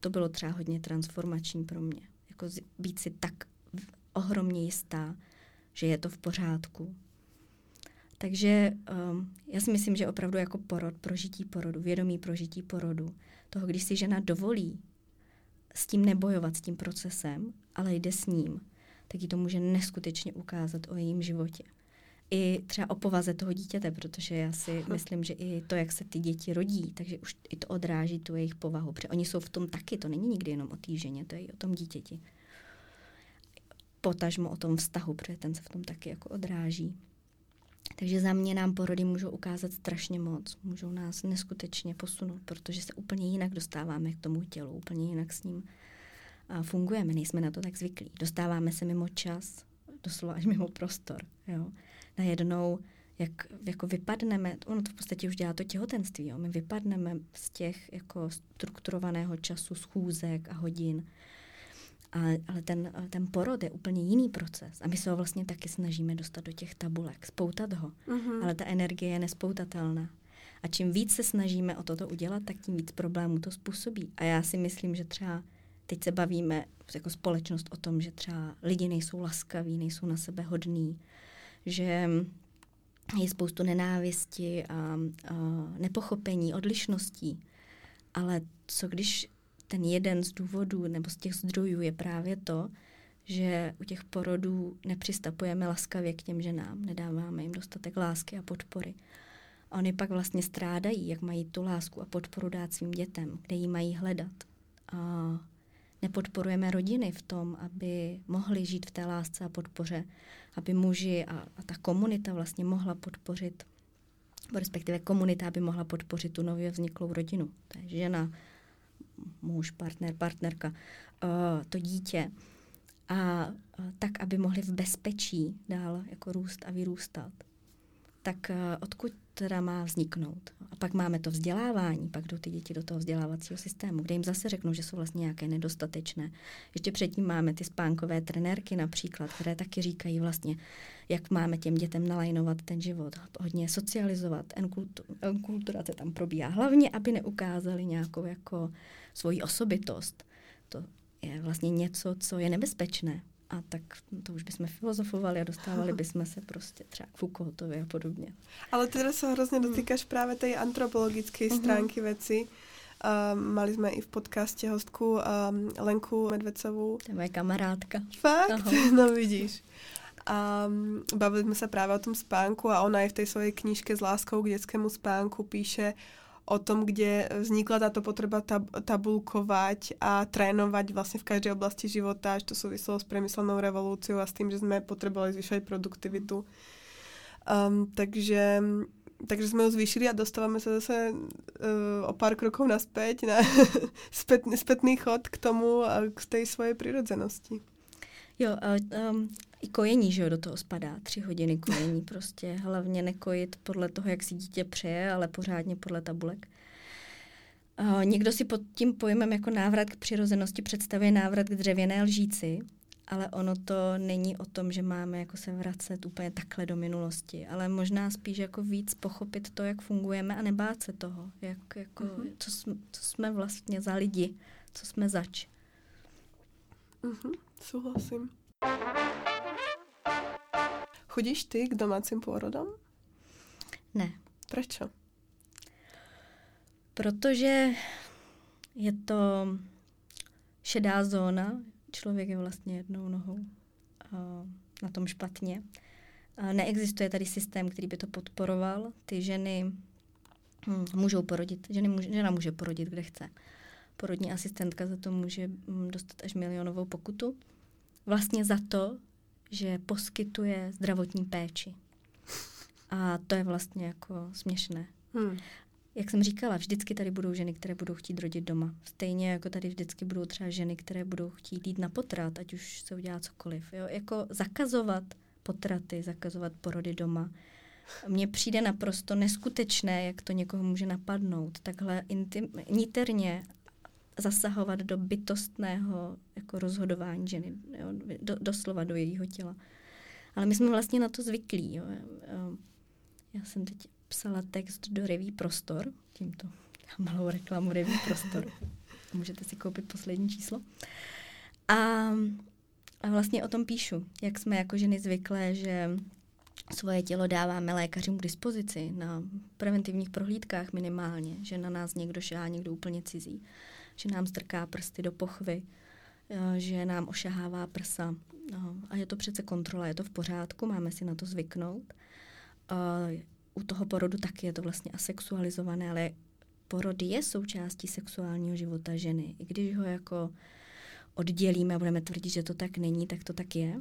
To bylo třeba hodně transformační pro mě. Jako být si tak ohromně jistá, že je to v pořádku. Takže um, já si myslím, že opravdu jako porod, prožití porodu, vědomí prožití porodu, toho, když si žena dovolí s tím nebojovat, s tím procesem, ale jde s ním, tak jí to může neskutečně ukázat o jejím životě. I třeba o povaze toho dítěte, protože já si myslím, že i to, jak se ty děti rodí, takže už i to odráží tu jejich povahu, protože oni jsou v tom taky, to není nikdy jenom o té ženě, to je i o tom dítěti potažmo o tom vztahu, protože ten se v tom taky jako odráží. Takže za mě nám porody můžou ukázat strašně moc, můžou nás neskutečně posunout, protože se úplně jinak dostáváme k tomu tělu, úplně jinak s ním a fungujeme, nejsme na to tak zvyklí. Dostáváme se mimo čas, doslova až mimo prostor. Jo. Najednou, jak jako vypadneme, ono to v podstatě už dělá to těhotenství, jo. my vypadneme z těch jako strukturovaného času schůzek a hodin ale, ale ten, ten porod je úplně jiný proces. A my se ho vlastně taky snažíme dostat do těch tabulek, spoutat ho. Mm-hmm. Ale ta energie je nespoutatelná. A čím víc se snažíme o toto udělat, tak tím víc problémů to způsobí. A já si myslím, že třeba teď se bavíme jako společnost o tom, že třeba lidi nejsou laskaví, nejsou na sebe hodní, že je spoustu nenávisti a, a nepochopení, odlišností. Ale co když ten jeden z důvodů nebo z těch zdrojů je právě to, že u těch porodů nepřistupujeme laskavě k těm ženám, nedáváme jim dostatek lásky a podpory. A oni pak vlastně strádají, jak mají tu lásku a podporu dát svým dětem, kde ji mají hledat. A nepodporujeme rodiny v tom, aby mohli žít v té lásce a podpoře, aby muži a, a ta komunita vlastně mohla podpořit, respektive komunita by mohla podpořit tu nově vzniklou rodinu. To je žena, muž, partner, partnerka, uh, to dítě. A uh, tak, aby mohli v bezpečí dál jako růst a vyrůstat. Tak uh, odkud teda má vzniknout. A pak máme to vzdělávání, pak jdou ty děti do toho vzdělávacího systému, kde jim zase řeknou, že jsou vlastně nějaké nedostatečné. Ještě předtím máme ty spánkové trenérky například, které taky říkají vlastně, jak máme těm dětem nalajnovat ten život, hodně socializovat, enkulturace tam probíhá. Hlavně, aby neukázali nějakou jako svoji osobitost. To je vlastně něco, co je nebezpečné a tak to už bychom filozofovali a dostávali *laughs* bychom se prostě třeba k Foucaultovi a podobně. Ale teda se hrozně hmm. dotýkáš právě té antropologické mm-hmm. stránky věci. Uh, mali jsme i v podcastě hostku um, Lenku Medvecovou. To je moje kamarádka. Fakt? Aha. *laughs* No vidíš. A um, bavili jsme se právě o tom spánku a ona je v té své knížce s láskou k dětskému spánku píše o tom, kde vznikla táto potreba tab tabulkovať a trénovať vlastne v každej oblasti života, až to súviselo s premyslenou revolúciou a s tým, že sme potrebovali zvyšovať produktivitu. Um, takže takže jsme ho zvýšili a dostáváme se zase uh, o pár krokov naspäť na *laughs* zpětný, chod k tomu a k té svojej přirozenosti. Jo, um, i kojení, že jo, do toho spadá. Tři hodiny kojení prostě. Hlavně nekojit podle toho, jak si dítě přeje, ale pořádně podle tabulek. Uh, někdo si pod tím pojmem jako návrat k přirozenosti představuje návrat k dřevěné lžíci, ale ono to není o tom, že máme jako se vracet úplně takhle do minulosti, ale možná spíš jako víc pochopit to, jak fungujeme a nebát se toho, jak, jako, uh-huh. co, jsme, co jsme vlastně za lidi, co jsme zač. Uh-huh, souhlasím. Chodíš ty k domácím pôrodom? Ne. Proč? Protože je to šedá zóna. Člověk je vlastně jednou nohou na tom špatně. Neexistuje tady systém, který by to podporoval. Ty ženy hm, můžou porodit. Ženy může, žena může porodit, kde chce. Porodní asistentka za to může hm, dostat až milionovou pokutu. Vlastně za to, že poskytuje zdravotní péči. A to je vlastně jako směšné. Hmm. Jak jsem říkala, vždycky tady budou ženy, které budou chtít rodit doma. Stejně jako tady vždycky budou třeba ženy, které budou chtít jít na potrat, ať už se udělá cokoliv. Jo? Jako zakazovat potraty, zakazovat porody doma. Mně přijde naprosto neskutečné, jak to někoho může napadnout. Takhle intim, niterně zasahovat do bytostného jako rozhodování ženy, jo, do, doslova do jejího těla. Ale my jsme vlastně na to zvyklí. Jo. Já jsem teď psala text do Reví Prostor, tímto *laughs* malou reklamu Reví Prostor. *laughs* Můžete si koupit poslední číslo. A, a vlastně o tom píšu, jak jsme jako ženy zvyklé, že svoje tělo dáváme lékařům k dispozici na preventivních prohlídkách minimálně, že na nás někdo šá, někdo úplně cizí že nám strká prsty do pochvy, eh, že nám ošahává prsa. No, a je to přece kontrola, je to v pořádku, máme si na to zvyknout. U toho porodu taky je to vlastně asexualizované, ale porod je součástí sexuálního života ženy. I když ho jako oddělíme a budeme tvrdit, že to tak není, tak to tak je.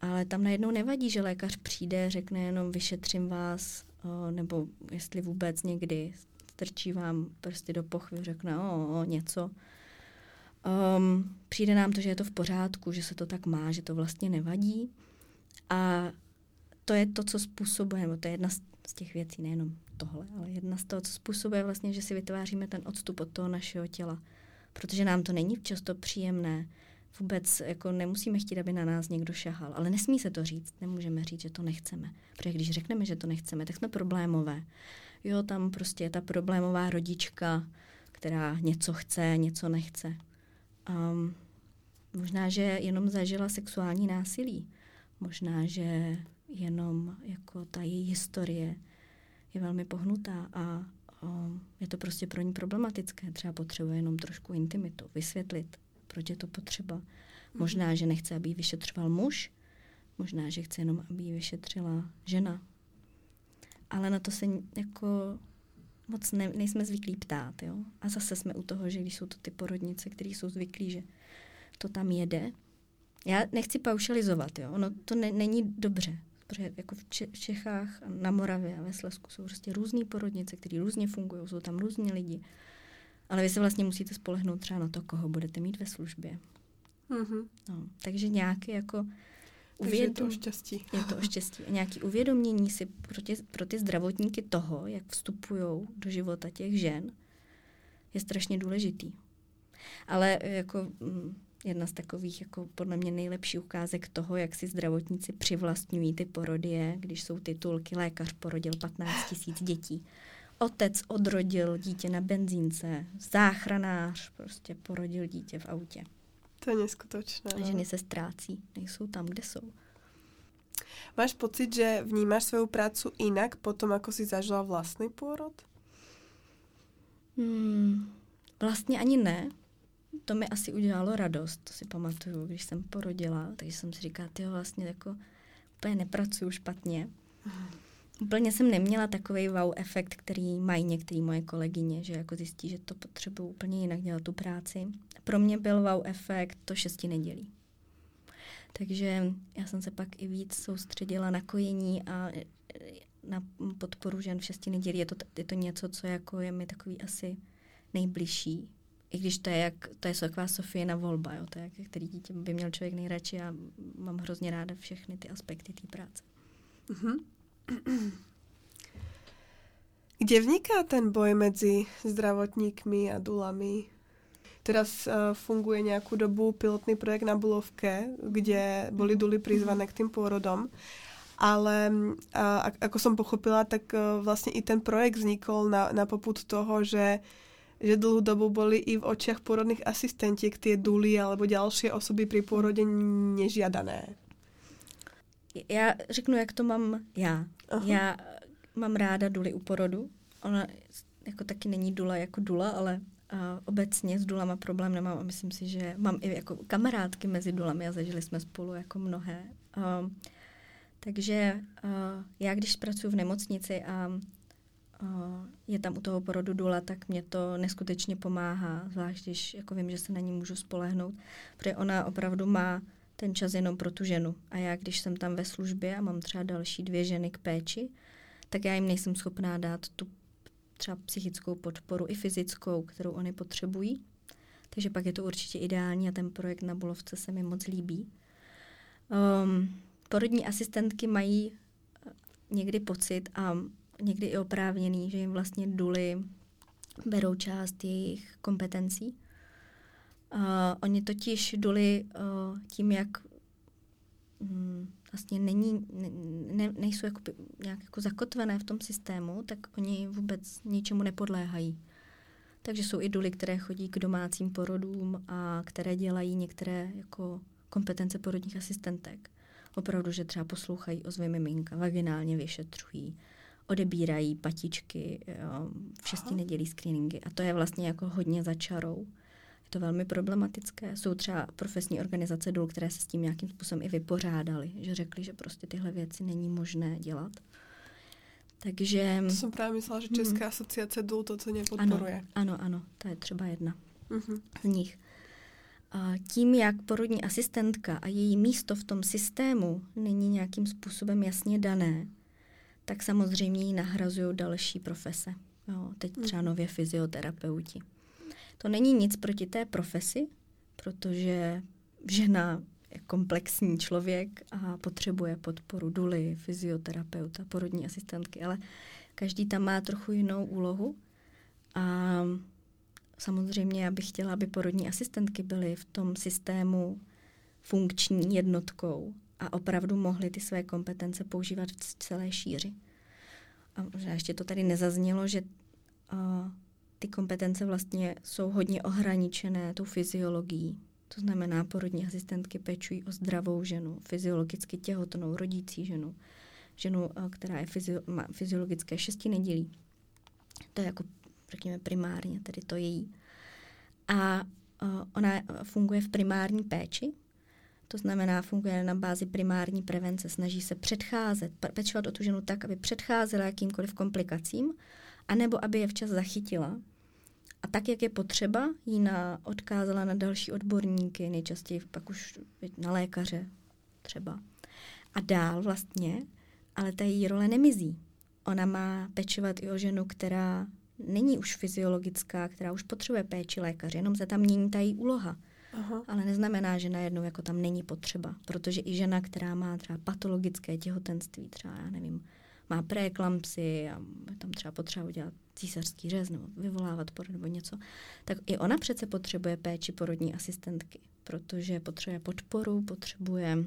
Ale tam najednou nevadí, že lékař přijde, řekne jenom vyšetřím vás, nebo jestli vůbec někdy strčí vám prsty do pochvy, řekne o, o něco. Um, přijde nám to, že je to v pořádku, že se to tak má, že to vlastně nevadí. A to je to, co způsobuje, nebo to je jedna z těch věcí, nejenom tohle, ale jedna z toho, co způsobuje vlastně, že si vytváříme ten odstup od toho našeho těla. Protože nám to není často příjemné. Vůbec jako nemusíme chtít, aby na nás někdo šahal. Ale nesmí se to říct. Nemůžeme říct, že to nechceme. Protože když řekneme, že to nechceme, tak jsme problémové jo, tam prostě je ta problémová rodička, která něco chce, něco nechce. Um, možná, že jenom zažila sexuální násilí. Možná, že jenom jako ta její historie je velmi pohnutá a je to prostě pro ní problematické. Třeba potřebuje jenom trošku intimitu, vysvětlit, proč je to potřeba. Mhm. Možná, že nechce, aby ji vyšetřoval muž, možná, že chce jenom, aby ji vyšetřila žena. Ale na to se jako moc ne, nejsme zvyklí ptát. Jo? A zase jsme u toho, že když jsou to ty porodnice, které jsou zvyklí, že to tam jede. Já nechci paušalizovat, jo? ono to ne, není dobře, protože jako v, Če- v Čechách, na Moravě a ve Slesku jsou prostě různé porodnice, které různě fungují, jsou tam různí lidi. Ale vy se vlastně musíte spolehnout třeba na to, koho budete mít ve službě. Mm-hmm. No, takže nějaký jako Uvědom... je to o štěstí. Je to o štěstí. A nějaké uvědomění si pro, tě, pro ty zdravotníky toho, jak vstupují do života těch žen, je strašně důležitý. Ale jako mm, jedna z takových, jako podle mě nejlepší ukázek toho, jak si zdravotníci přivlastňují ty porody je, když jsou titulky lékař porodil 15 tisíc dětí. Otec odrodil dítě na benzínce, záchranář prostě porodil dítě v autě. To je neskutečné. A no. ženy se ztrácí, nejsou tam, kde jsou. Máš pocit, že vnímáš svou prácu jinak potom, ako si zažila vlastný pôrod? Hmm, vlastně ani ne. To mi asi udělalo radost, to si pamatuju, když jsem porodila, takže jsem si říkala, ty vlastně jako úplně nepracuju špatně. Mm. Úplně jsem neměla takový wow efekt, který mají některé moje kolegyně, že jako zjistí, že to potřebuju úplně jinak dělat tu práci. Pro mě byl wow efekt to šesti nedělí. Takže já jsem se pak i víc soustředila na kojení a e, na podporu žen v šesti nedělí. Je to, je to něco, co jako je mi takový asi nejbližší. I když to je, jak, to je taková Sofie na volba, jo, to je, který dítě by měl člověk nejradši a mám hrozně ráda všechny ty aspekty té práce. Mm-hmm. Kde vzniká ten boj mezi zdravotníkmi a dulami? Teraz uh, funguje nějakou dobu pilotný projekt na Bulovke, kde byly duly prizvané k tým pôrodom. Ale uh, ako som pochopila, tak uh, vlastně i ten projekt vznikol na, na poput toho, že že dlhú dobu boli i v očiach porodných asistentiek tie duly alebo ďalšie osoby pri pôrode nežiadané. Já řeknu, jak to mám já. Aha. Já mám ráda duly u porodu. Ona jako taky není dula jako dula, ale uh, obecně s dulama problém nemám a myslím si, že mám i jako kamarádky mezi dulami a zažili jsme spolu jako mnohé. Uh, takže uh, já, když pracuji v nemocnici a uh, je tam u toho porodu dula, tak mě to neskutečně pomáhá, zvlášť když jako vím, že se na ní můžu spolehnout, protože ona opravdu má ten čas jenom pro tu ženu. A já, když jsem tam ve službě a mám třeba další dvě ženy k péči, tak já jim nejsem schopná dát tu třeba psychickou podporu i fyzickou, kterou oni potřebují. Takže pak je to určitě ideální a ten projekt na Bulovce se mi moc líbí. Um, porodní asistentky mají eh, někdy pocit a někdy i oprávněný, že jim vlastně duly berou část jejich kompetencí Uh, oni totiž duli uh, tím, jak um, vlastně není, ne, ne, nejsou jako, nějak jako zakotvené v tom systému, tak oni vůbec ničemu nepodléhají. Takže jsou i duly, které chodí k domácím porodům a které dělají některé jako kompetence porodních asistentek. Opravdu, že třeba poslouchají ozvy miminka, vaginálně vyšetřují, odebírají patičky, jo, v šesti nedělí screeningy a to je vlastně jako hodně za čarou je to velmi problematické. Jsou třeba profesní organizace důl, které se s tím nějakým způsobem i vypořádaly, že řekli, že prostě tyhle věci není možné dělat. Takže... To jsem právě myslela, že Česká hmm. asociace důl to, co nepodporuje. Ano, ano, ano, to je třeba jedna mm-hmm. z nich. A tím, jak porodní asistentka a její místo v tom systému není nějakým způsobem jasně dané, tak samozřejmě ji nahrazují další profese. Jo, teď třeba mhm. nově fyzioterapeuti. To není nic proti té profesi, protože žena je komplexní člověk a potřebuje podporu duly, fyzioterapeuta, porodní asistentky, ale každý tam má trochu jinou úlohu. A samozřejmě já bych chtěla, aby porodní asistentky byly v tom systému funkční jednotkou a opravdu mohly ty své kompetence používat v celé šíři. A možná ještě to tady nezaznělo, že uh, ty kompetence vlastně jsou hodně ohraničené tou fyziologií. To znamená, porodní asistentky pečují o zdravou ženu, fyziologicky těhotnou, rodící ženu, ženu, eh, která je fyzio, má fyziologické šesti nedělí. To je jako, řekněme, primárně, tedy to její. A uh, ona funguje v primární péči, to znamená, funguje na bázi primární prevence, snaží se předcházet, pečovat o tu ženu tak, aby předcházela jakýmkoliv komplikacím, anebo aby je včas zachytila. A tak, jak je potřeba, ji na, odkázala na další odborníky, nejčastěji pak už na lékaře třeba. A dál vlastně, ale ta její role nemizí. Ona má pečovat i o ženu, která není už fyziologická, která už potřebuje péči lékaře, jenom se tam mění ta její úloha. Aha. Ale neznamená, že najednou jako tam není potřeba, protože i žena, která má třeba patologické těhotenství, třeba, já nevím, má preeklampsy a tam třeba potřeba udělat císařský řez nebo vyvolávat porod nebo něco, tak i ona přece potřebuje péči porodní asistentky, protože potřebuje podporu, potřebuje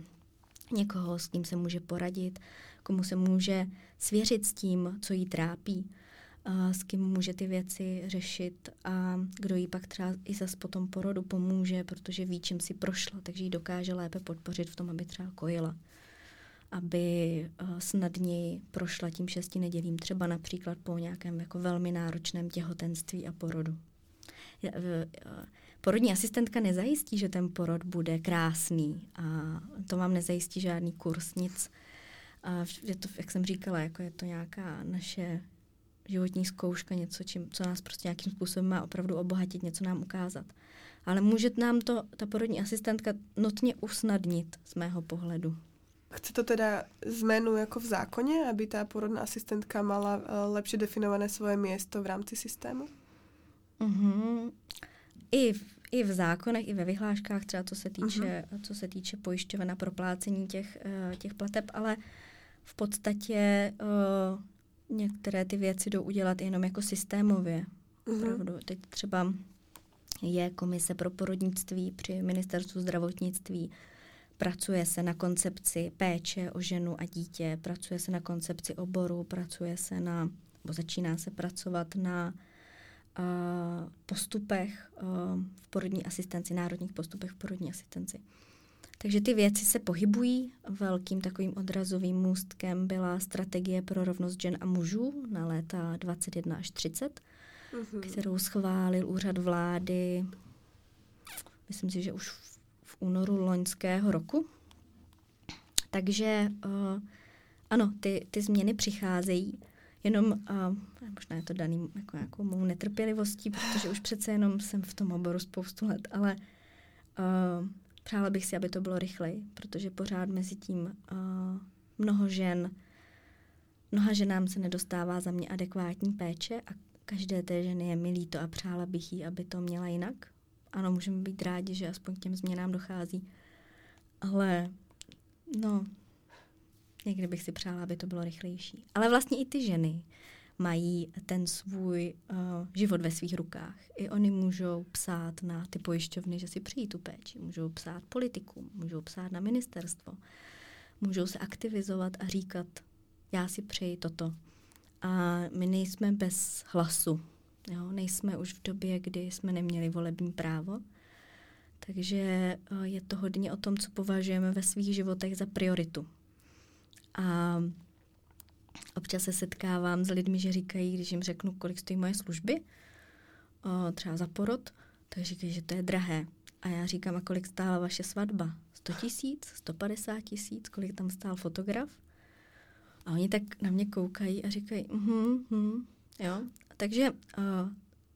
někoho, s kým se může poradit, komu se může svěřit s tím, co jí trápí s kým může ty věci řešit a kdo jí pak třeba i zase po tom porodu pomůže, protože ví, čím si prošla, takže ji dokáže lépe podpořit v tom, aby třeba kojila aby snadněji prošla tím šesti nedělím, třeba například po nějakém jako velmi náročném těhotenství a porodu. Porodní asistentka nezajistí, že ten porod bude krásný a to vám nezajistí žádný kurz, nic. A je to, jak jsem říkala, jako je to nějaká naše životní zkouška, něco, čím, co nás prostě nějakým způsobem má opravdu obohatit, něco nám ukázat. Ale může nám to ta porodní asistentka notně usnadnit z mého pohledu. Chce to teda zmenu jako v zákoně, aby ta porodná asistentka mala uh, lepše definované svoje místo v rámci systému? Mm-hmm. I, v, I v zákonech, i ve vyhláškách, třeba co se týče, uh-huh. co se týče pojišťoven na proplácení těch, uh, těch plateb, ale v podstatě uh, některé ty věci jdou udělat jenom jako systémově. Mm-hmm. Opravdu. Teď třeba je komise pro porodnictví při ministerstvu zdravotnictví. Pracuje se na koncepci péče o ženu a dítě, pracuje se na koncepci oboru, pracuje se na, nebo začíná se pracovat na uh, postupech uh, v porodní asistenci, národních postupech v porodní asistenci. Takže ty věci se pohybují. Velkým takovým odrazovým můstkem byla strategie pro rovnost žen a mužů na léta 21 až 30, mm-hmm. kterou schválil úřad vlády, myslím si, že už v, v únoru loňského roku. Takže uh, ano, ty, ty změny přicházejí, jenom uh, možná je to daný jako nějakou mou netrpělivostí, protože už přece jenom jsem v tom oboru spoustu let, ale uh, Přála bych si, aby to bylo rychleji, protože pořád mezi tím uh, mnoho žen, mnoha ženám se nedostává za mě adekvátní péče a každé té ženy je milý to a přála bych jí, aby to měla jinak. Ano, můžeme být rádi, že aspoň k těm změnám dochází, ale no, někdy bych si přála, aby to bylo rychlejší. Ale vlastně i ty ženy mají ten svůj uh, život ve svých rukách. I oni můžou psát na ty pojišťovny, že si přijí tu péči, můžou psát politikům, můžou psát na ministerstvo, můžou se aktivizovat a říkat, já si přeji toto. A my nejsme bez hlasu. Jo? Nejsme už v době, kdy jsme neměli volební právo. Takže uh, je to hodně o tom, co považujeme ve svých životech za prioritu. A Občas se setkávám s lidmi, že říkají, když jim řeknu, kolik stojí moje služby, o, třeba za porod, tak říkají, že to je drahé. A já říkám, a kolik stála vaše svatba? 100 tisíc? 150 tisíc? Kolik tam stál fotograf? A oni tak na mě koukají a říkají, mhm, mhm, jo. Takže uh,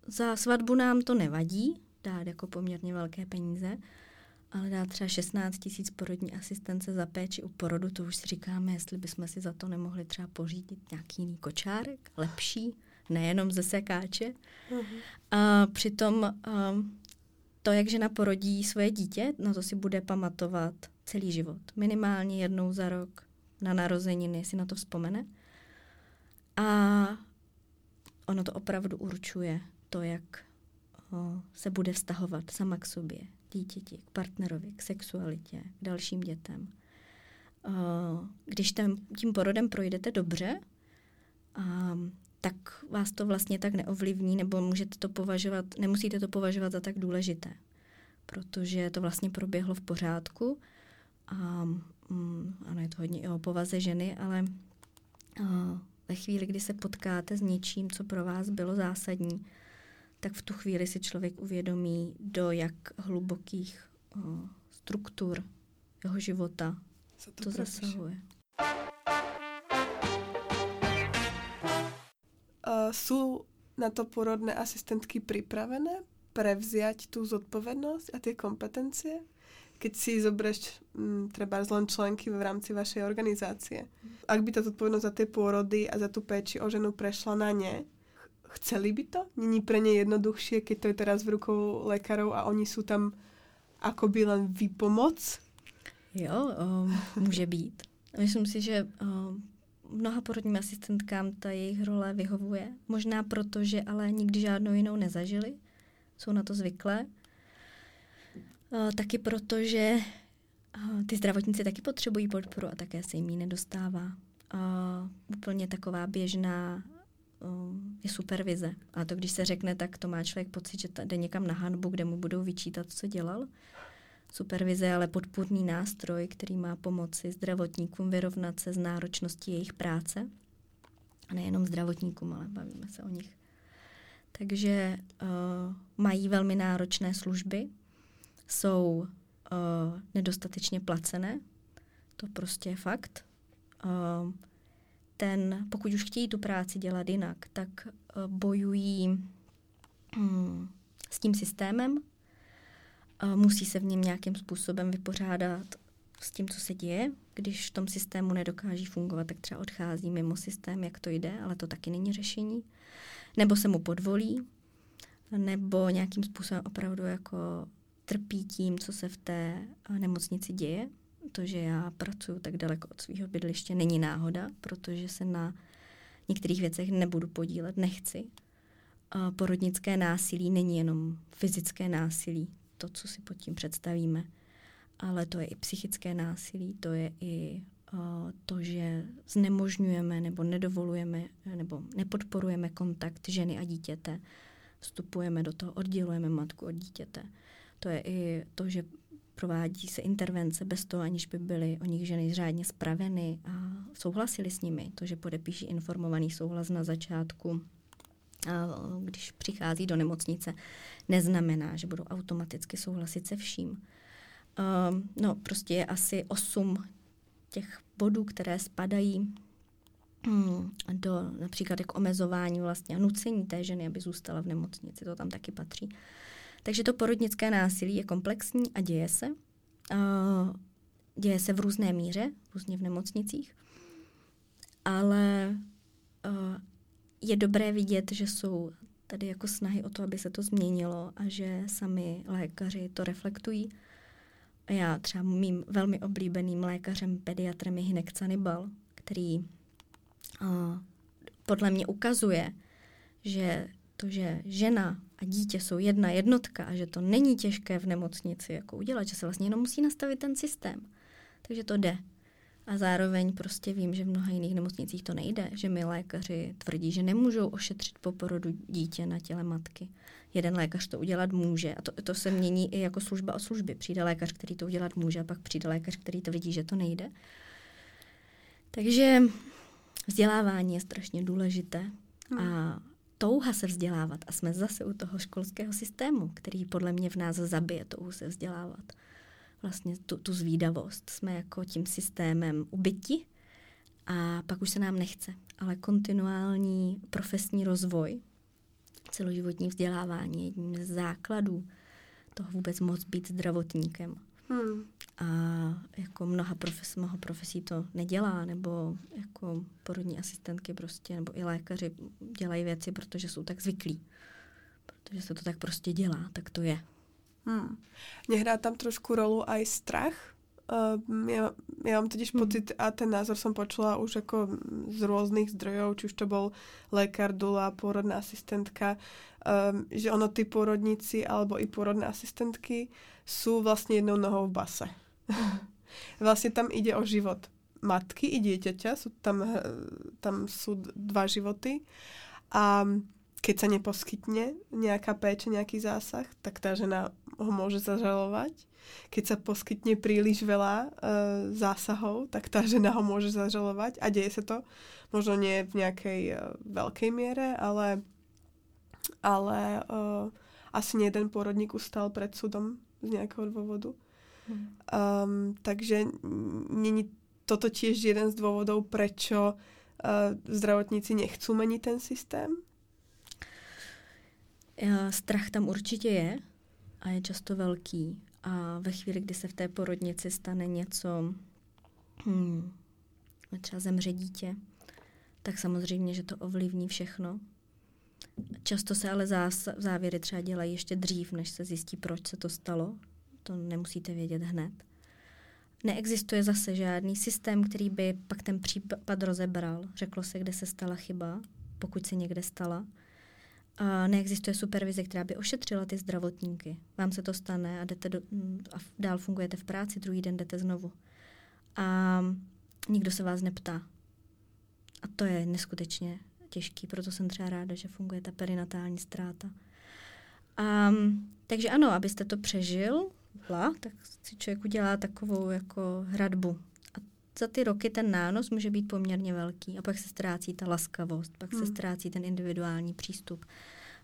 za svatbu nám to nevadí, dát jako poměrně velké peníze, ale dát třeba 16 tisíc porodní asistence za péči u porodu, to už si říkáme, jestli bychom si za to nemohli třeba pořídit nějaký jiný kočárek, lepší, nejenom ze sekáče. Uh-huh. A přitom um, to, jak žena porodí svoje dítě, no to si bude pamatovat celý život. Minimálně jednou za rok na narozeniny si na to vzpomene. A ono to opravdu určuje to, jak o, se bude vztahovat sama k sobě, dítěti, k partnerovi, k sexualitě, k dalším dětem. Když tam, tím porodem projdete dobře, tak vás to vlastně tak neovlivní, nebo můžete to považovat, nemusíte to považovat za tak důležité, protože to vlastně proběhlo v pořádku. A, mm, ano, je to hodně i o povaze ženy, ale a, ve chvíli, kdy se potkáte s něčím, co pro vás bylo zásadní, tak v tu chvíli si člověk uvědomí, do jak hlubokých o, struktur jeho života to, to zasahuje. Uh, sú na to porodné asistentky pripravené prevziať tú zodpovednosť a tie kompetencie? Keď si zoberieš m, treba len členky v rámci vašej organizácie. Ak by tá zodpovednosť za tie pôrody a za tú péči o ženu prešla na ne, chceli by to? Není pre ne jednoduchšie, keď to je teraz v rukou lekárov a oni sú tam akoby len výpomoc? Jo, um, může být. Myslím si, že um, mnoha porodním asistentkám ta jejich role vyhovuje. Možná proto, že ale nikdy žádnou jinou nezažili. Jsou na to zvyklé. Uh, taky proto, že uh, ty zdravotníci taky potřebují podporu a také se jim ji nedostává. Uh, úplně taková běžná je supervize. A to, když se řekne, tak to má člověk pocit, že jde někam na hanbu, kde mu budou vyčítat, co dělal. Supervize je ale podpůrný nástroj, který má pomoci zdravotníkům vyrovnat se s náročností jejich práce. A nejenom zdravotníkům, ale bavíme se o nich. Takže uh, mají velmi náročné služby, jsou uh, nedostatečně placené, to prostě je fakt. Uh, ten, pokud už chtějí tu práci dělat jinak, tak uh, bojují um, s tím systémem, musí se v něm nějakým způsobem vypořádat s tím, co se děje. Když v tom systému nedokáží fungovat, tak třeba odchází mimo systém, jak to jde, ale to taky není řešení. Nebo se mu podvolí, nebo nějakým způsobem opravdu jako trpí tím, co se v té nemocnici děje. To, že já pracuji tak daleko od svého bydliště, není náhoda, protože se na některých věcech nebudu podílet, nechci. Porodnické násilí není jenom fyzické násilí, to, co si pod tím představíme. Ale to je i psychické násilí, to je i uh, to, že znemožňujeme nebo nedovolujeme nebo nepodporujeme kontakt ženy a dítěte. Vstupujeme do toho, oddělujeme matku od dítěte. To je i to, že provádí se intervence bez toho, aniž by byly o nich ženy řádně spraveny a souhlasili s nimi. To, že podepíší informovaný souhlas na začátku když přichází do nemocnice, neznamená, že budou automaticky souhlasit se vším. No, prostě je asi osm těch bodů, které spadají um, do například k omezování vlastně a nucení té ženy, aby zůstala v nemocnici. To tam taky patří. Takže to porodnické násilí je komplexní a děje se. Uh, děje se v různé míře, různě v nemocnicích. Ale uh, je dobré vidět, že jsou tady jako snahy o to, aby se to změnilo a že sami lékaři to reflektují. Já třeba mým velmi oblíbeným lékařem, pediatrem je Hinek Canibal, který uh, podle mě ukazuje, že to, že žena a dítě jsou jedna jednotka a že to není těžké v nemocnici jako udělat, že se vlastně jenom musí nastavit ten systém. Takže to jde. A zároveň prostě vím, že v mnoha jiných nemocnicích to nejde, že mi lékaři tvrdí, že nemůžou ošetřit po porodu dítě na těle matky. Jeden lékař to udělat může a to, to se mění i jako služba o službě. Přijde lékař, který to udělat může a pak přijde lékař, který tvrdí, že to nejde. Takže vzdělávání je strašně důležité a touha se vzdělávat a jsme zase u toho školského systému, který podle mě v nás zabije touhu se vzdělávat vlastně tu, tu zvídavost. Jsme jako tím systémem ubyti a pak už se nám nechce. Ale kontinuální profesní rozvoj, celoživotní vzdělávání je jedním z základů toho vůbec moc být zdravotníkem. Hmm. A jako mnoha profes, mnoho profesí to nedělá, nebo jako porodní asistentky prostě, nebo i lékaři dělají věci, protože jsou tak zvyklí. Protože se to tak prostě dělá, tak to je. Hmm. Nehrá tam trošku rolu aj strach? Uh, ja, ja mám totiž hmm. pocit, a ten názor som počula už ako z rôznych zdrojov, či už to bol lekár, dula, pôrodná asistentka, um, že ono ty pôrodníci alebo i pôrodné asistentky sú vlastne jednou nohou v base. *laughs* Vlastne tam ide o život matky i dieťaťa, sú tam, tam sú dva životy a keď sa neposkytne nejaká péče, nejaký zásah, tak tá žena ho môže zažalovať. Keď sa poskytne príliš veľa uh, zásahov, tak tá žena ho môže zažalovať a deje sa to. Možno nie v nejakej uh, veľkej miere, ale, ale uh, asi nie jeden pôrodník ustal pred súdom z nejakého dôvodu. Um, takže není toto tiež jeden z dôvodov, prečo uh, zdravotníci nechcú meniť ten systém? Strach tam určitě je a je často velký. A ve chvíli, kdy se v té porodnici stane něco, hmm, třeba zemře dítě, tak samozřejmě, že to ovlivní všechno. Často se ale zás, závěry třeba dělají ještě dřív, než se zjistí, proč se to stalo. To nemusíte vědět hned. Neexistuje zase žádný systém, který by pak ten případ rozebral. Řeklo se, kde se stala chyba, pokud se někde stala a neexistuje supervize, která by ošetřila ty zdravotníky. Vám se to stane a, jdete do, a dál fungujete v práci, druhý den jdete znovu. A nikdo se vás neptá. A to je neskutečně těžký, proto jsem třeba ráda, že funguje ta perinatální ztráta. A, takže ano, abyste to přežil, tak si člověk udělá takovou jako hradbu za ty roky ten nános může být poměrně velký a pak se ztrácí ta laskavost, pak hmm. se ztrácí ten individuální přístup.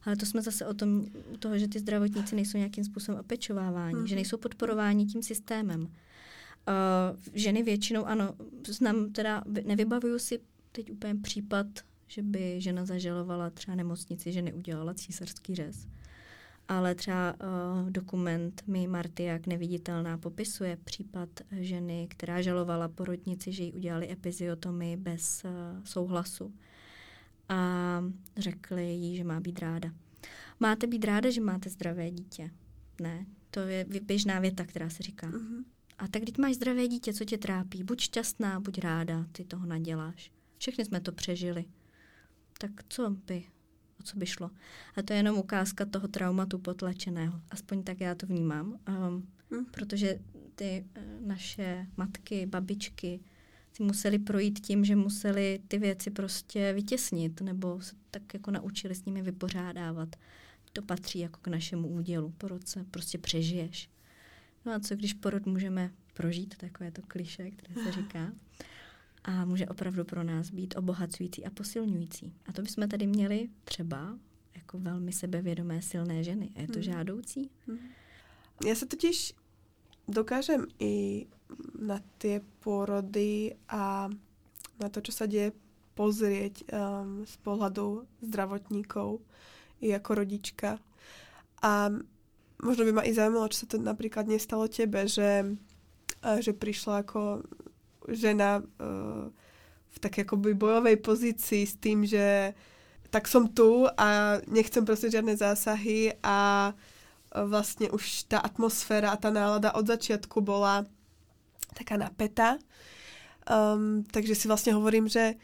Ale to jsme zase o tom, toho, že ty zdravotníci nejsou nějakým způsobem opečováváni, hmm. že nejsou podporováni tím systémem. Uh, ženy většinou, ano, znám teda, nevybavuju si teď úplně případ, že by žena zažalovala třeba nemocnici, že neudělala císařský řez ale třeba uh, dokument mi Marty jak neviditelná popisuje případ ženy, která žalovala porodnici, že jí udělali epiziotomy bez uh, souhlasu a řekli jí, že má být ráda. Máte být ráda, že máte zdravé dítě? Ne, to je běžná věta, která se říká. Uh-huh. A tak když máš zdravé dítě, co tě trápí? Buď šťastná, buď ráda, ty toho naděláš. Všechny jsme to přežili. Tak co by o co by šlo. A to je jenom ukázka toho traumatu potlačeného. Aspoň tak já to vnímám. Um, hmm. Protože ty uh, naše matky, babičky si museli projít tím, že museli ty věci prostě vytěsnit nebo se tak jako naučili s nimi vypořádávat. To patří jako k našemu údělu. Po roce prostě přežiješ. No a co když porod můžeme prožít, takové to kliše, které se říká *laughs* a může opravdu pro nás být obohacující a posilňující. A to bychom tady měli třeba jako velmi sebevědomé, silné ženy. A je to hmm. žádoucí? Hmm. Já se totiž dokážem i na ty porody a na to, co se děje, pozrieť um, z pohľadu zdravotníkov i jako rodička. A možno by ma i zaujímalo, čo sa to napríklad nestalo tebe, že, že prišla ako žena uh, v také akoby bojovej pozícii s tým, že tak som tu a nechcem prostě žiadne zásahy a vlastne už tá atmosféra a tá nálada od začiatku bola taká napätá. Um, takže si vlastne hovorím, že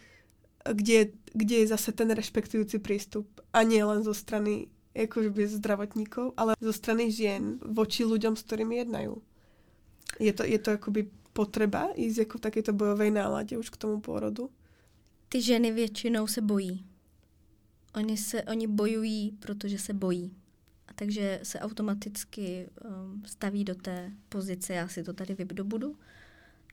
kde, kde je zase ten rešpektujúci prístup a nie len zo strany akoby zdravotníkov, ale zo strany žien voči ľuďom, s ktorými jednajú. Je to, je to akoby potreba jít jako v takéto bojové náladě už k tomu porodu? Ty ženy většinou se bojí. Oni, se, oni bojují, protože se bojí. A takže se automaticky um, staví do té pozice, já si to tady vydobudu,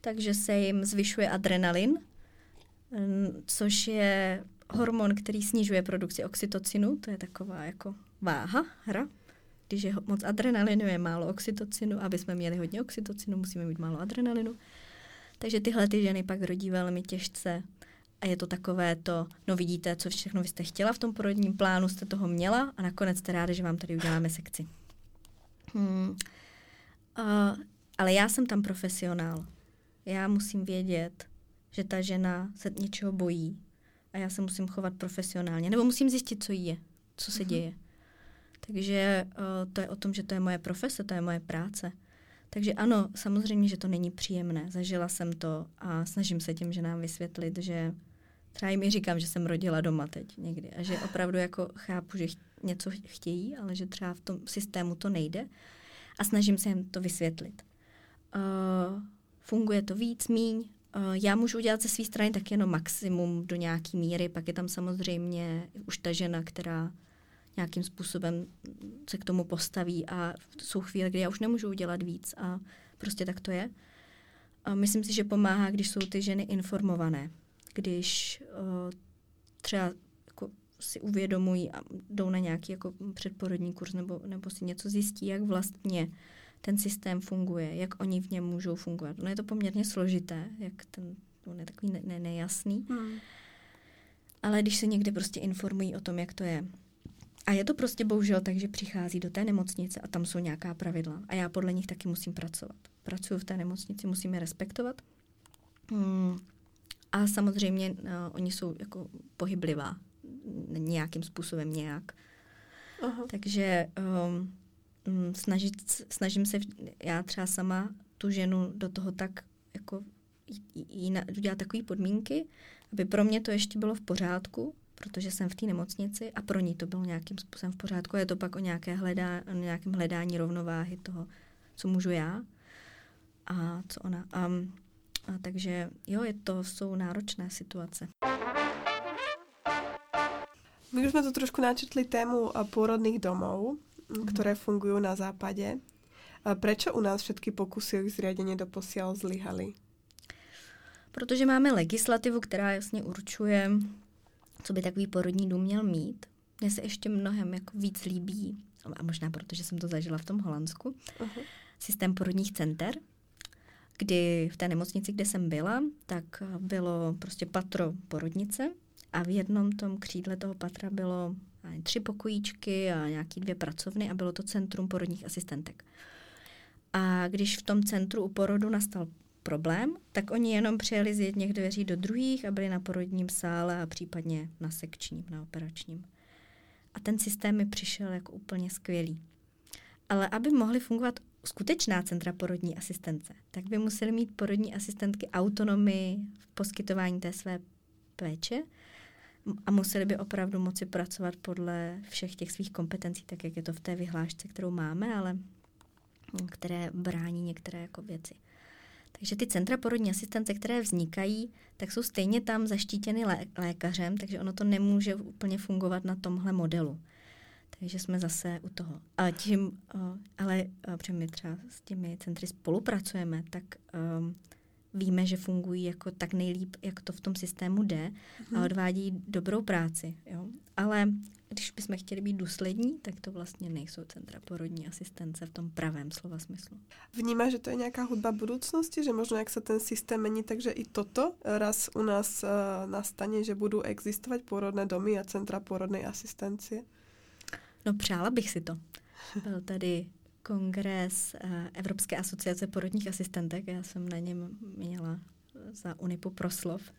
takže se jim zvyšuje adrenalin, um, což je hormon, který snižuje produkci oxytocinu, to je taková jako váha, hra, je moc adrenalinu, je málo oxytocinu. Aby jsme měli hodně oxytocinu, musíme mít málo adrenalinu. Takže tyhle ty ženy pak rodí velmi těžce. A je to takové to, no vidíte, co všechno vy jste chtěla v tom porodním plánu, jste toho měla a nakonec jste rádi, že vám tady uděláme sekci. Hmm. Uh, ale já jsem tam profesionál. Já musím vědět, že ta žena se něčeho bojí a já se musím chovat profesionálně. Nebo musím zjistit, co jí je, co se uh-huh. děje. Takže uh, to je o tom, že to je moje profese, to je moje práce. Takže ano, samozřejmě, že to není příjemné. Zažila jsem to a snažím se tím, že nám vysvětlit, že třeba jim i říkám, že jsem rodila doma teď někdy a že opravdu jako chápu, že něco chtějí, ale že třeba v tom systému to nejde a snažím se jim to vysvětlit. Uh, funguje to víc, míň. Uh, já můžu udělat ze své strany tak jenom maximum do nějaký míry, pak je tam samozřejmě už ta žena, která nějakým způsobem se k tomu postaví a jsou chvíle, kdy já už nemůžu udělat víc a prostě tak to je. A myslím si, že pomáhá, když jsou ty ženy informované, když uh, třeba jako si uvědomují a jdou na nějaký jako předporodní kurz nebo, nebo si něco zjistí, jak vlastně ten systém funguje, jak oni v něm můžou fungovat. No je to poměrně složité, jak ten, on je takový ne, ne, nejasný. Hmm. Ale když se někde prostě informují o tom, jak to je. A je to prostě bohužel tak, že přichází do té nemocnice a tam jsou nějaká pravidla. A já podle nich taky musím pracovat. Pracuji v té nemocnici, musím je respektovat. Hmm. A samozřejmě uh, oni jsou jako pohyblivá. Nějakým způsobem nějak. Aha. Takže um, snažit, snažím se, já třeba sama tu ženu do toho tak jako jí, jí udělat takové podmínky, aby pro mě to ještě bylo v pořádku, protože jsem v té nemocnici a pro ní to bylo nějakým způsobem v pořádku. Je to pak o, nějaké hledá, o nějakém hledání rovnováhy toho, co můžu já a co ona. A, a takže jo, je to jsou náročné situace. My už jsme tu trošku načetli tému pôrodných domov, mm. ktoré fungujú na západe. A prečo u nás všetky pokusy o ich zriadenie doposiaľ zlyhali? Protože máme legislativu, která jasně určuje, co by takový porodní dům měl mít. Mně se ještě mnohem jako víc líbí, a možná protože jsem to zažila v tom Holandsku, uh-huh. systém porodních center, kdy v té nemocnici, kde jsem byla, tak bylo prostě patro porodnice a v jednom tom křídle toho patra bylo tři pokojíčky a nějaký dvě pracovny a bylo to centrum porodních asistentek. A když v tom centru u porodu nastal problém, tak oni jenom přijeli z jedných dveří do druhých a byli na porodním sále a případně na sekčním, na operačním. A ten systém mi přišel jako úplně skvělý. Ale aby mohly fungovat skutečná centra porodní asistence, tak by museli mít porodní asistentky autonomii v poskytování té své péče a museli by opravdu moci pracovat podle všech těch svých kompetencí, tak jak je to v té vyhlášce, kterou máme, ale které brání některé jako věci. Takže ty centra porodní asistence, které vznikají, tak jsou stejně tam zaštítěny lé- lékařem, takže ono to nemůže úplně fungovat na tomhle modelu. Takže jsme zase u toho. A tím, ale protože my třeba s těmi centry spolupracujeme, tak um, víme, že fungují jako tak nejlíp, jak to v tom systému jde mm-hmm. a mhm. odvádí dobrou práci. Jo? Ale když bychom chtěli být důslední, tak to vlastně nejsou centra porodní asistence v tom pravém slova smyslu. Vnímáš, že to je nějaká hudba budoucnosti, že možná jak se ten systém mení, takže i toto raz u nás uh, nastane, že budou existovat porodné domy a centra porodné asistence? No přála bych si to. Byl tady kongres uh, Evropské asociace porodních asistentek. Já jsem na něm měla za Unipu proslov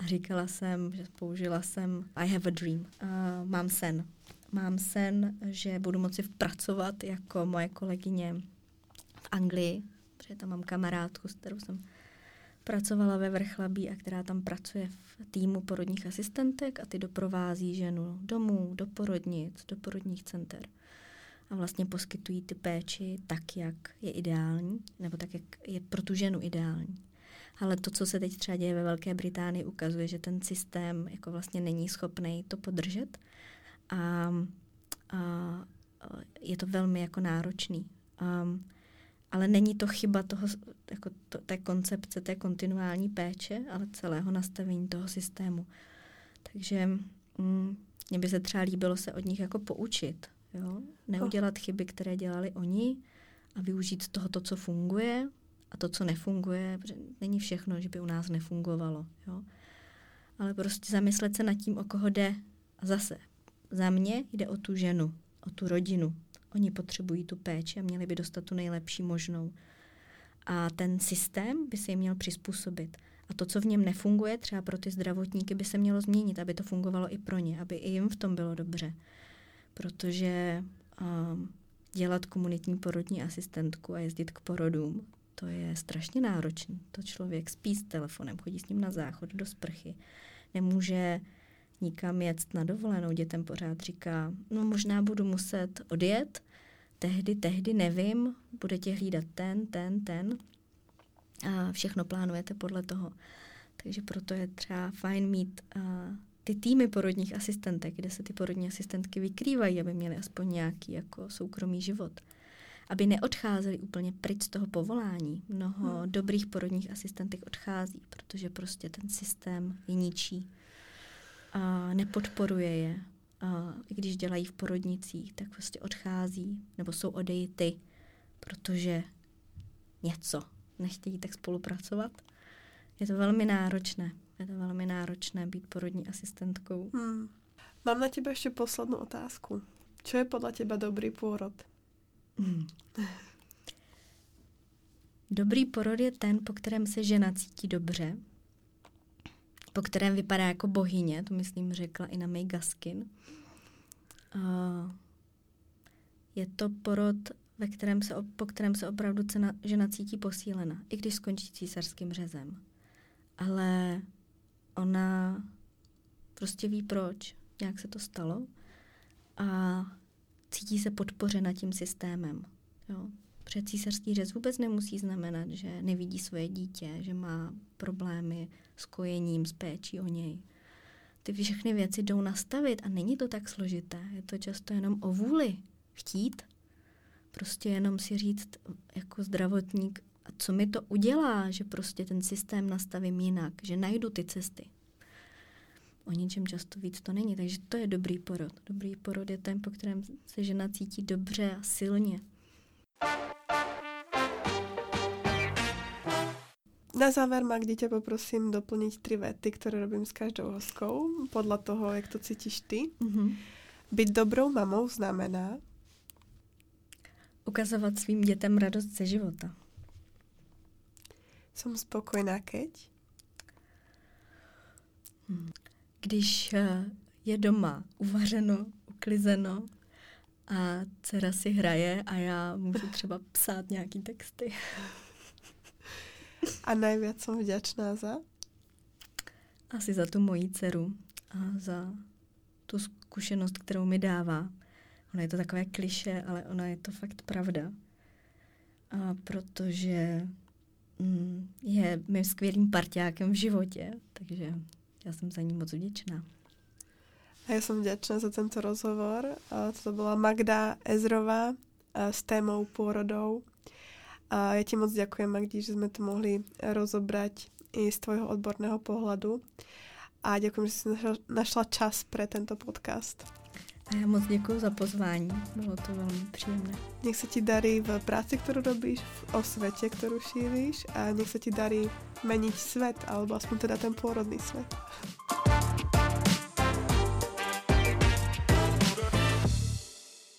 a říkala jsem, že použila jsem I have a dream. Uh, mám sen. Mám sen, že budu moci pracovat jako moje kolegyně v Anglii, protože tam mám kamarádku, s kterou jsem pracovala ve Vrchlabí a která tam pracuje v týmu porodních asistentek a ty doprovází ženu domů, do porodnic, do porodních center a vlastně poskytují ty péči tak, jak je ideální, nebo tak, jak je pro tu ženu ideální. Ale to, co se teď třeba děje ve Velké Británii, ukazuje, že ten systém jako vlastně není schopný to podržet a, a je to velmi jako náročný. Um, ale není to chyba toho, jako to, té koncepce, té kontinuální péče, ale celého nastavení toho systému. Takže mm, mně by se třeba líbilo se od nich jako poučit. Jo? Neudělat chyby, které dělali oni a využít toho, to, co funguje a to, co nefunguje, protože není všechno, že by u nás nefungovalo. Jo? Ale prostě zamyslet se nad tím, o koho jde. A zase, za mě jde o tu ženu, o tu rodinu. Oni potřebují tu péči a měli by dostat tu nejlepší možnou. A ten systém by se jim měl přizpůsobit. A to, co v něm nefunguje, třeba pro ty zdravotníky, by se mělo změnit, aby to fungovalo i pro ně, aby i jim v tom bylo dobře. Protože um, dělat komunitní porodní asistentku a jezdit k porodům, to je strašně náročné. To člověk spí s telefonem, chodí s ním na záchod, do sprchy, nemůže nikam jet na dovolenou. Dětem pořád říká, no možná budu muset odjet, tehdy, tehdy nevím, bude tě hlídat ten, ten, ten. A všechno plánujete podle toho. Takže proto je třeba fajn mít uh, ty týmy porodních asistentek, kde se ty porodní asistentky vykrývají, aby měly aspoň nějaký jako soukromý život. Aby neodcházeli úplně pryč z toho povolání. Mnoho hmm. dobrých porodních asistentek odchází, protože prostě ten systém je ničí. A nepodporuje je. A i když dělají v porodnicích, tak prostě odchází nebo jsou odejty, protože něco nechtějí tak spolupracovat. Je to velmi náročné. Je to velmi náročné být porodní asistentkou. Hmm. Mám na tebe ještě poslední otázku. Co je podle teba dobrý půrod? Hmm. Dobrý porod je ten, po kterém se žena cítí dobře, po kterém vypadá jako bohyně, to myslím řekla i na May Gaskin. Uh, je to porod, ve kterém se, po kterém se opravdu cena, žena cítí posílena, i když skončí císařským řezem. Ale ona prostě ví proč, jak se to stalo a cítí se podpořena tím systémem. Jo. Protože císařský řez vůbec nemusí znamenat, že nevidí svoje dítě, že má problémy s kojením, s péčí o něj. Ty všechny věci jdou nastavit a není to tak složité. Je to často jenom o vůli. Chtít. Prostě jenom si říct jako zdravotník, co mi to udělá, že prostě ten systém nastavím jinak, že najdu ty cesty. O ničem často víc to není, takže to je dobrý porod. Dobrý porod je ten, po kterém se žena cítí dobře a silně. Na záver, Magdi, tě poprosím doplnit tři věty, které robím s každou hostkou, podle toho, jak to cítíš ty. Mm-hmm. Být dobrou mamou znamená ukazovat svým dětem radost ze života. Jsem spokojená, keď? Hmm. Když eh, je doma uvařeno, uklizeno a dcera si hraje a já můžu třeba psát nějaký texty. A nejvíc jsem vděčná za? Asi za tu moji dceru a za tu zkušenost, kterou mi dává. Ona je to takové kliše, ale ona je to fakt pravda. A protože je mým skvělým parťákem v životě, takže já jsem za ní moc vděčná. A já jsem vděčná za tento rozhovor. To byla Magda Ezrová s témou pôrodou. A já ti moc děkuji, Magdi, že jsme to mohli rozobrať i z tvojho odborného pohledu. A děkuji, že jsi našla čas pro tento podcast. A já moc děkuji za pozvání, bylo to velmi příjemné. Nech se ti darí v práci, kterou robíš, v osvětě, kterou šíříš a nech se ti darí meniť svět, alebo aspoň teda ten pôrodný svět.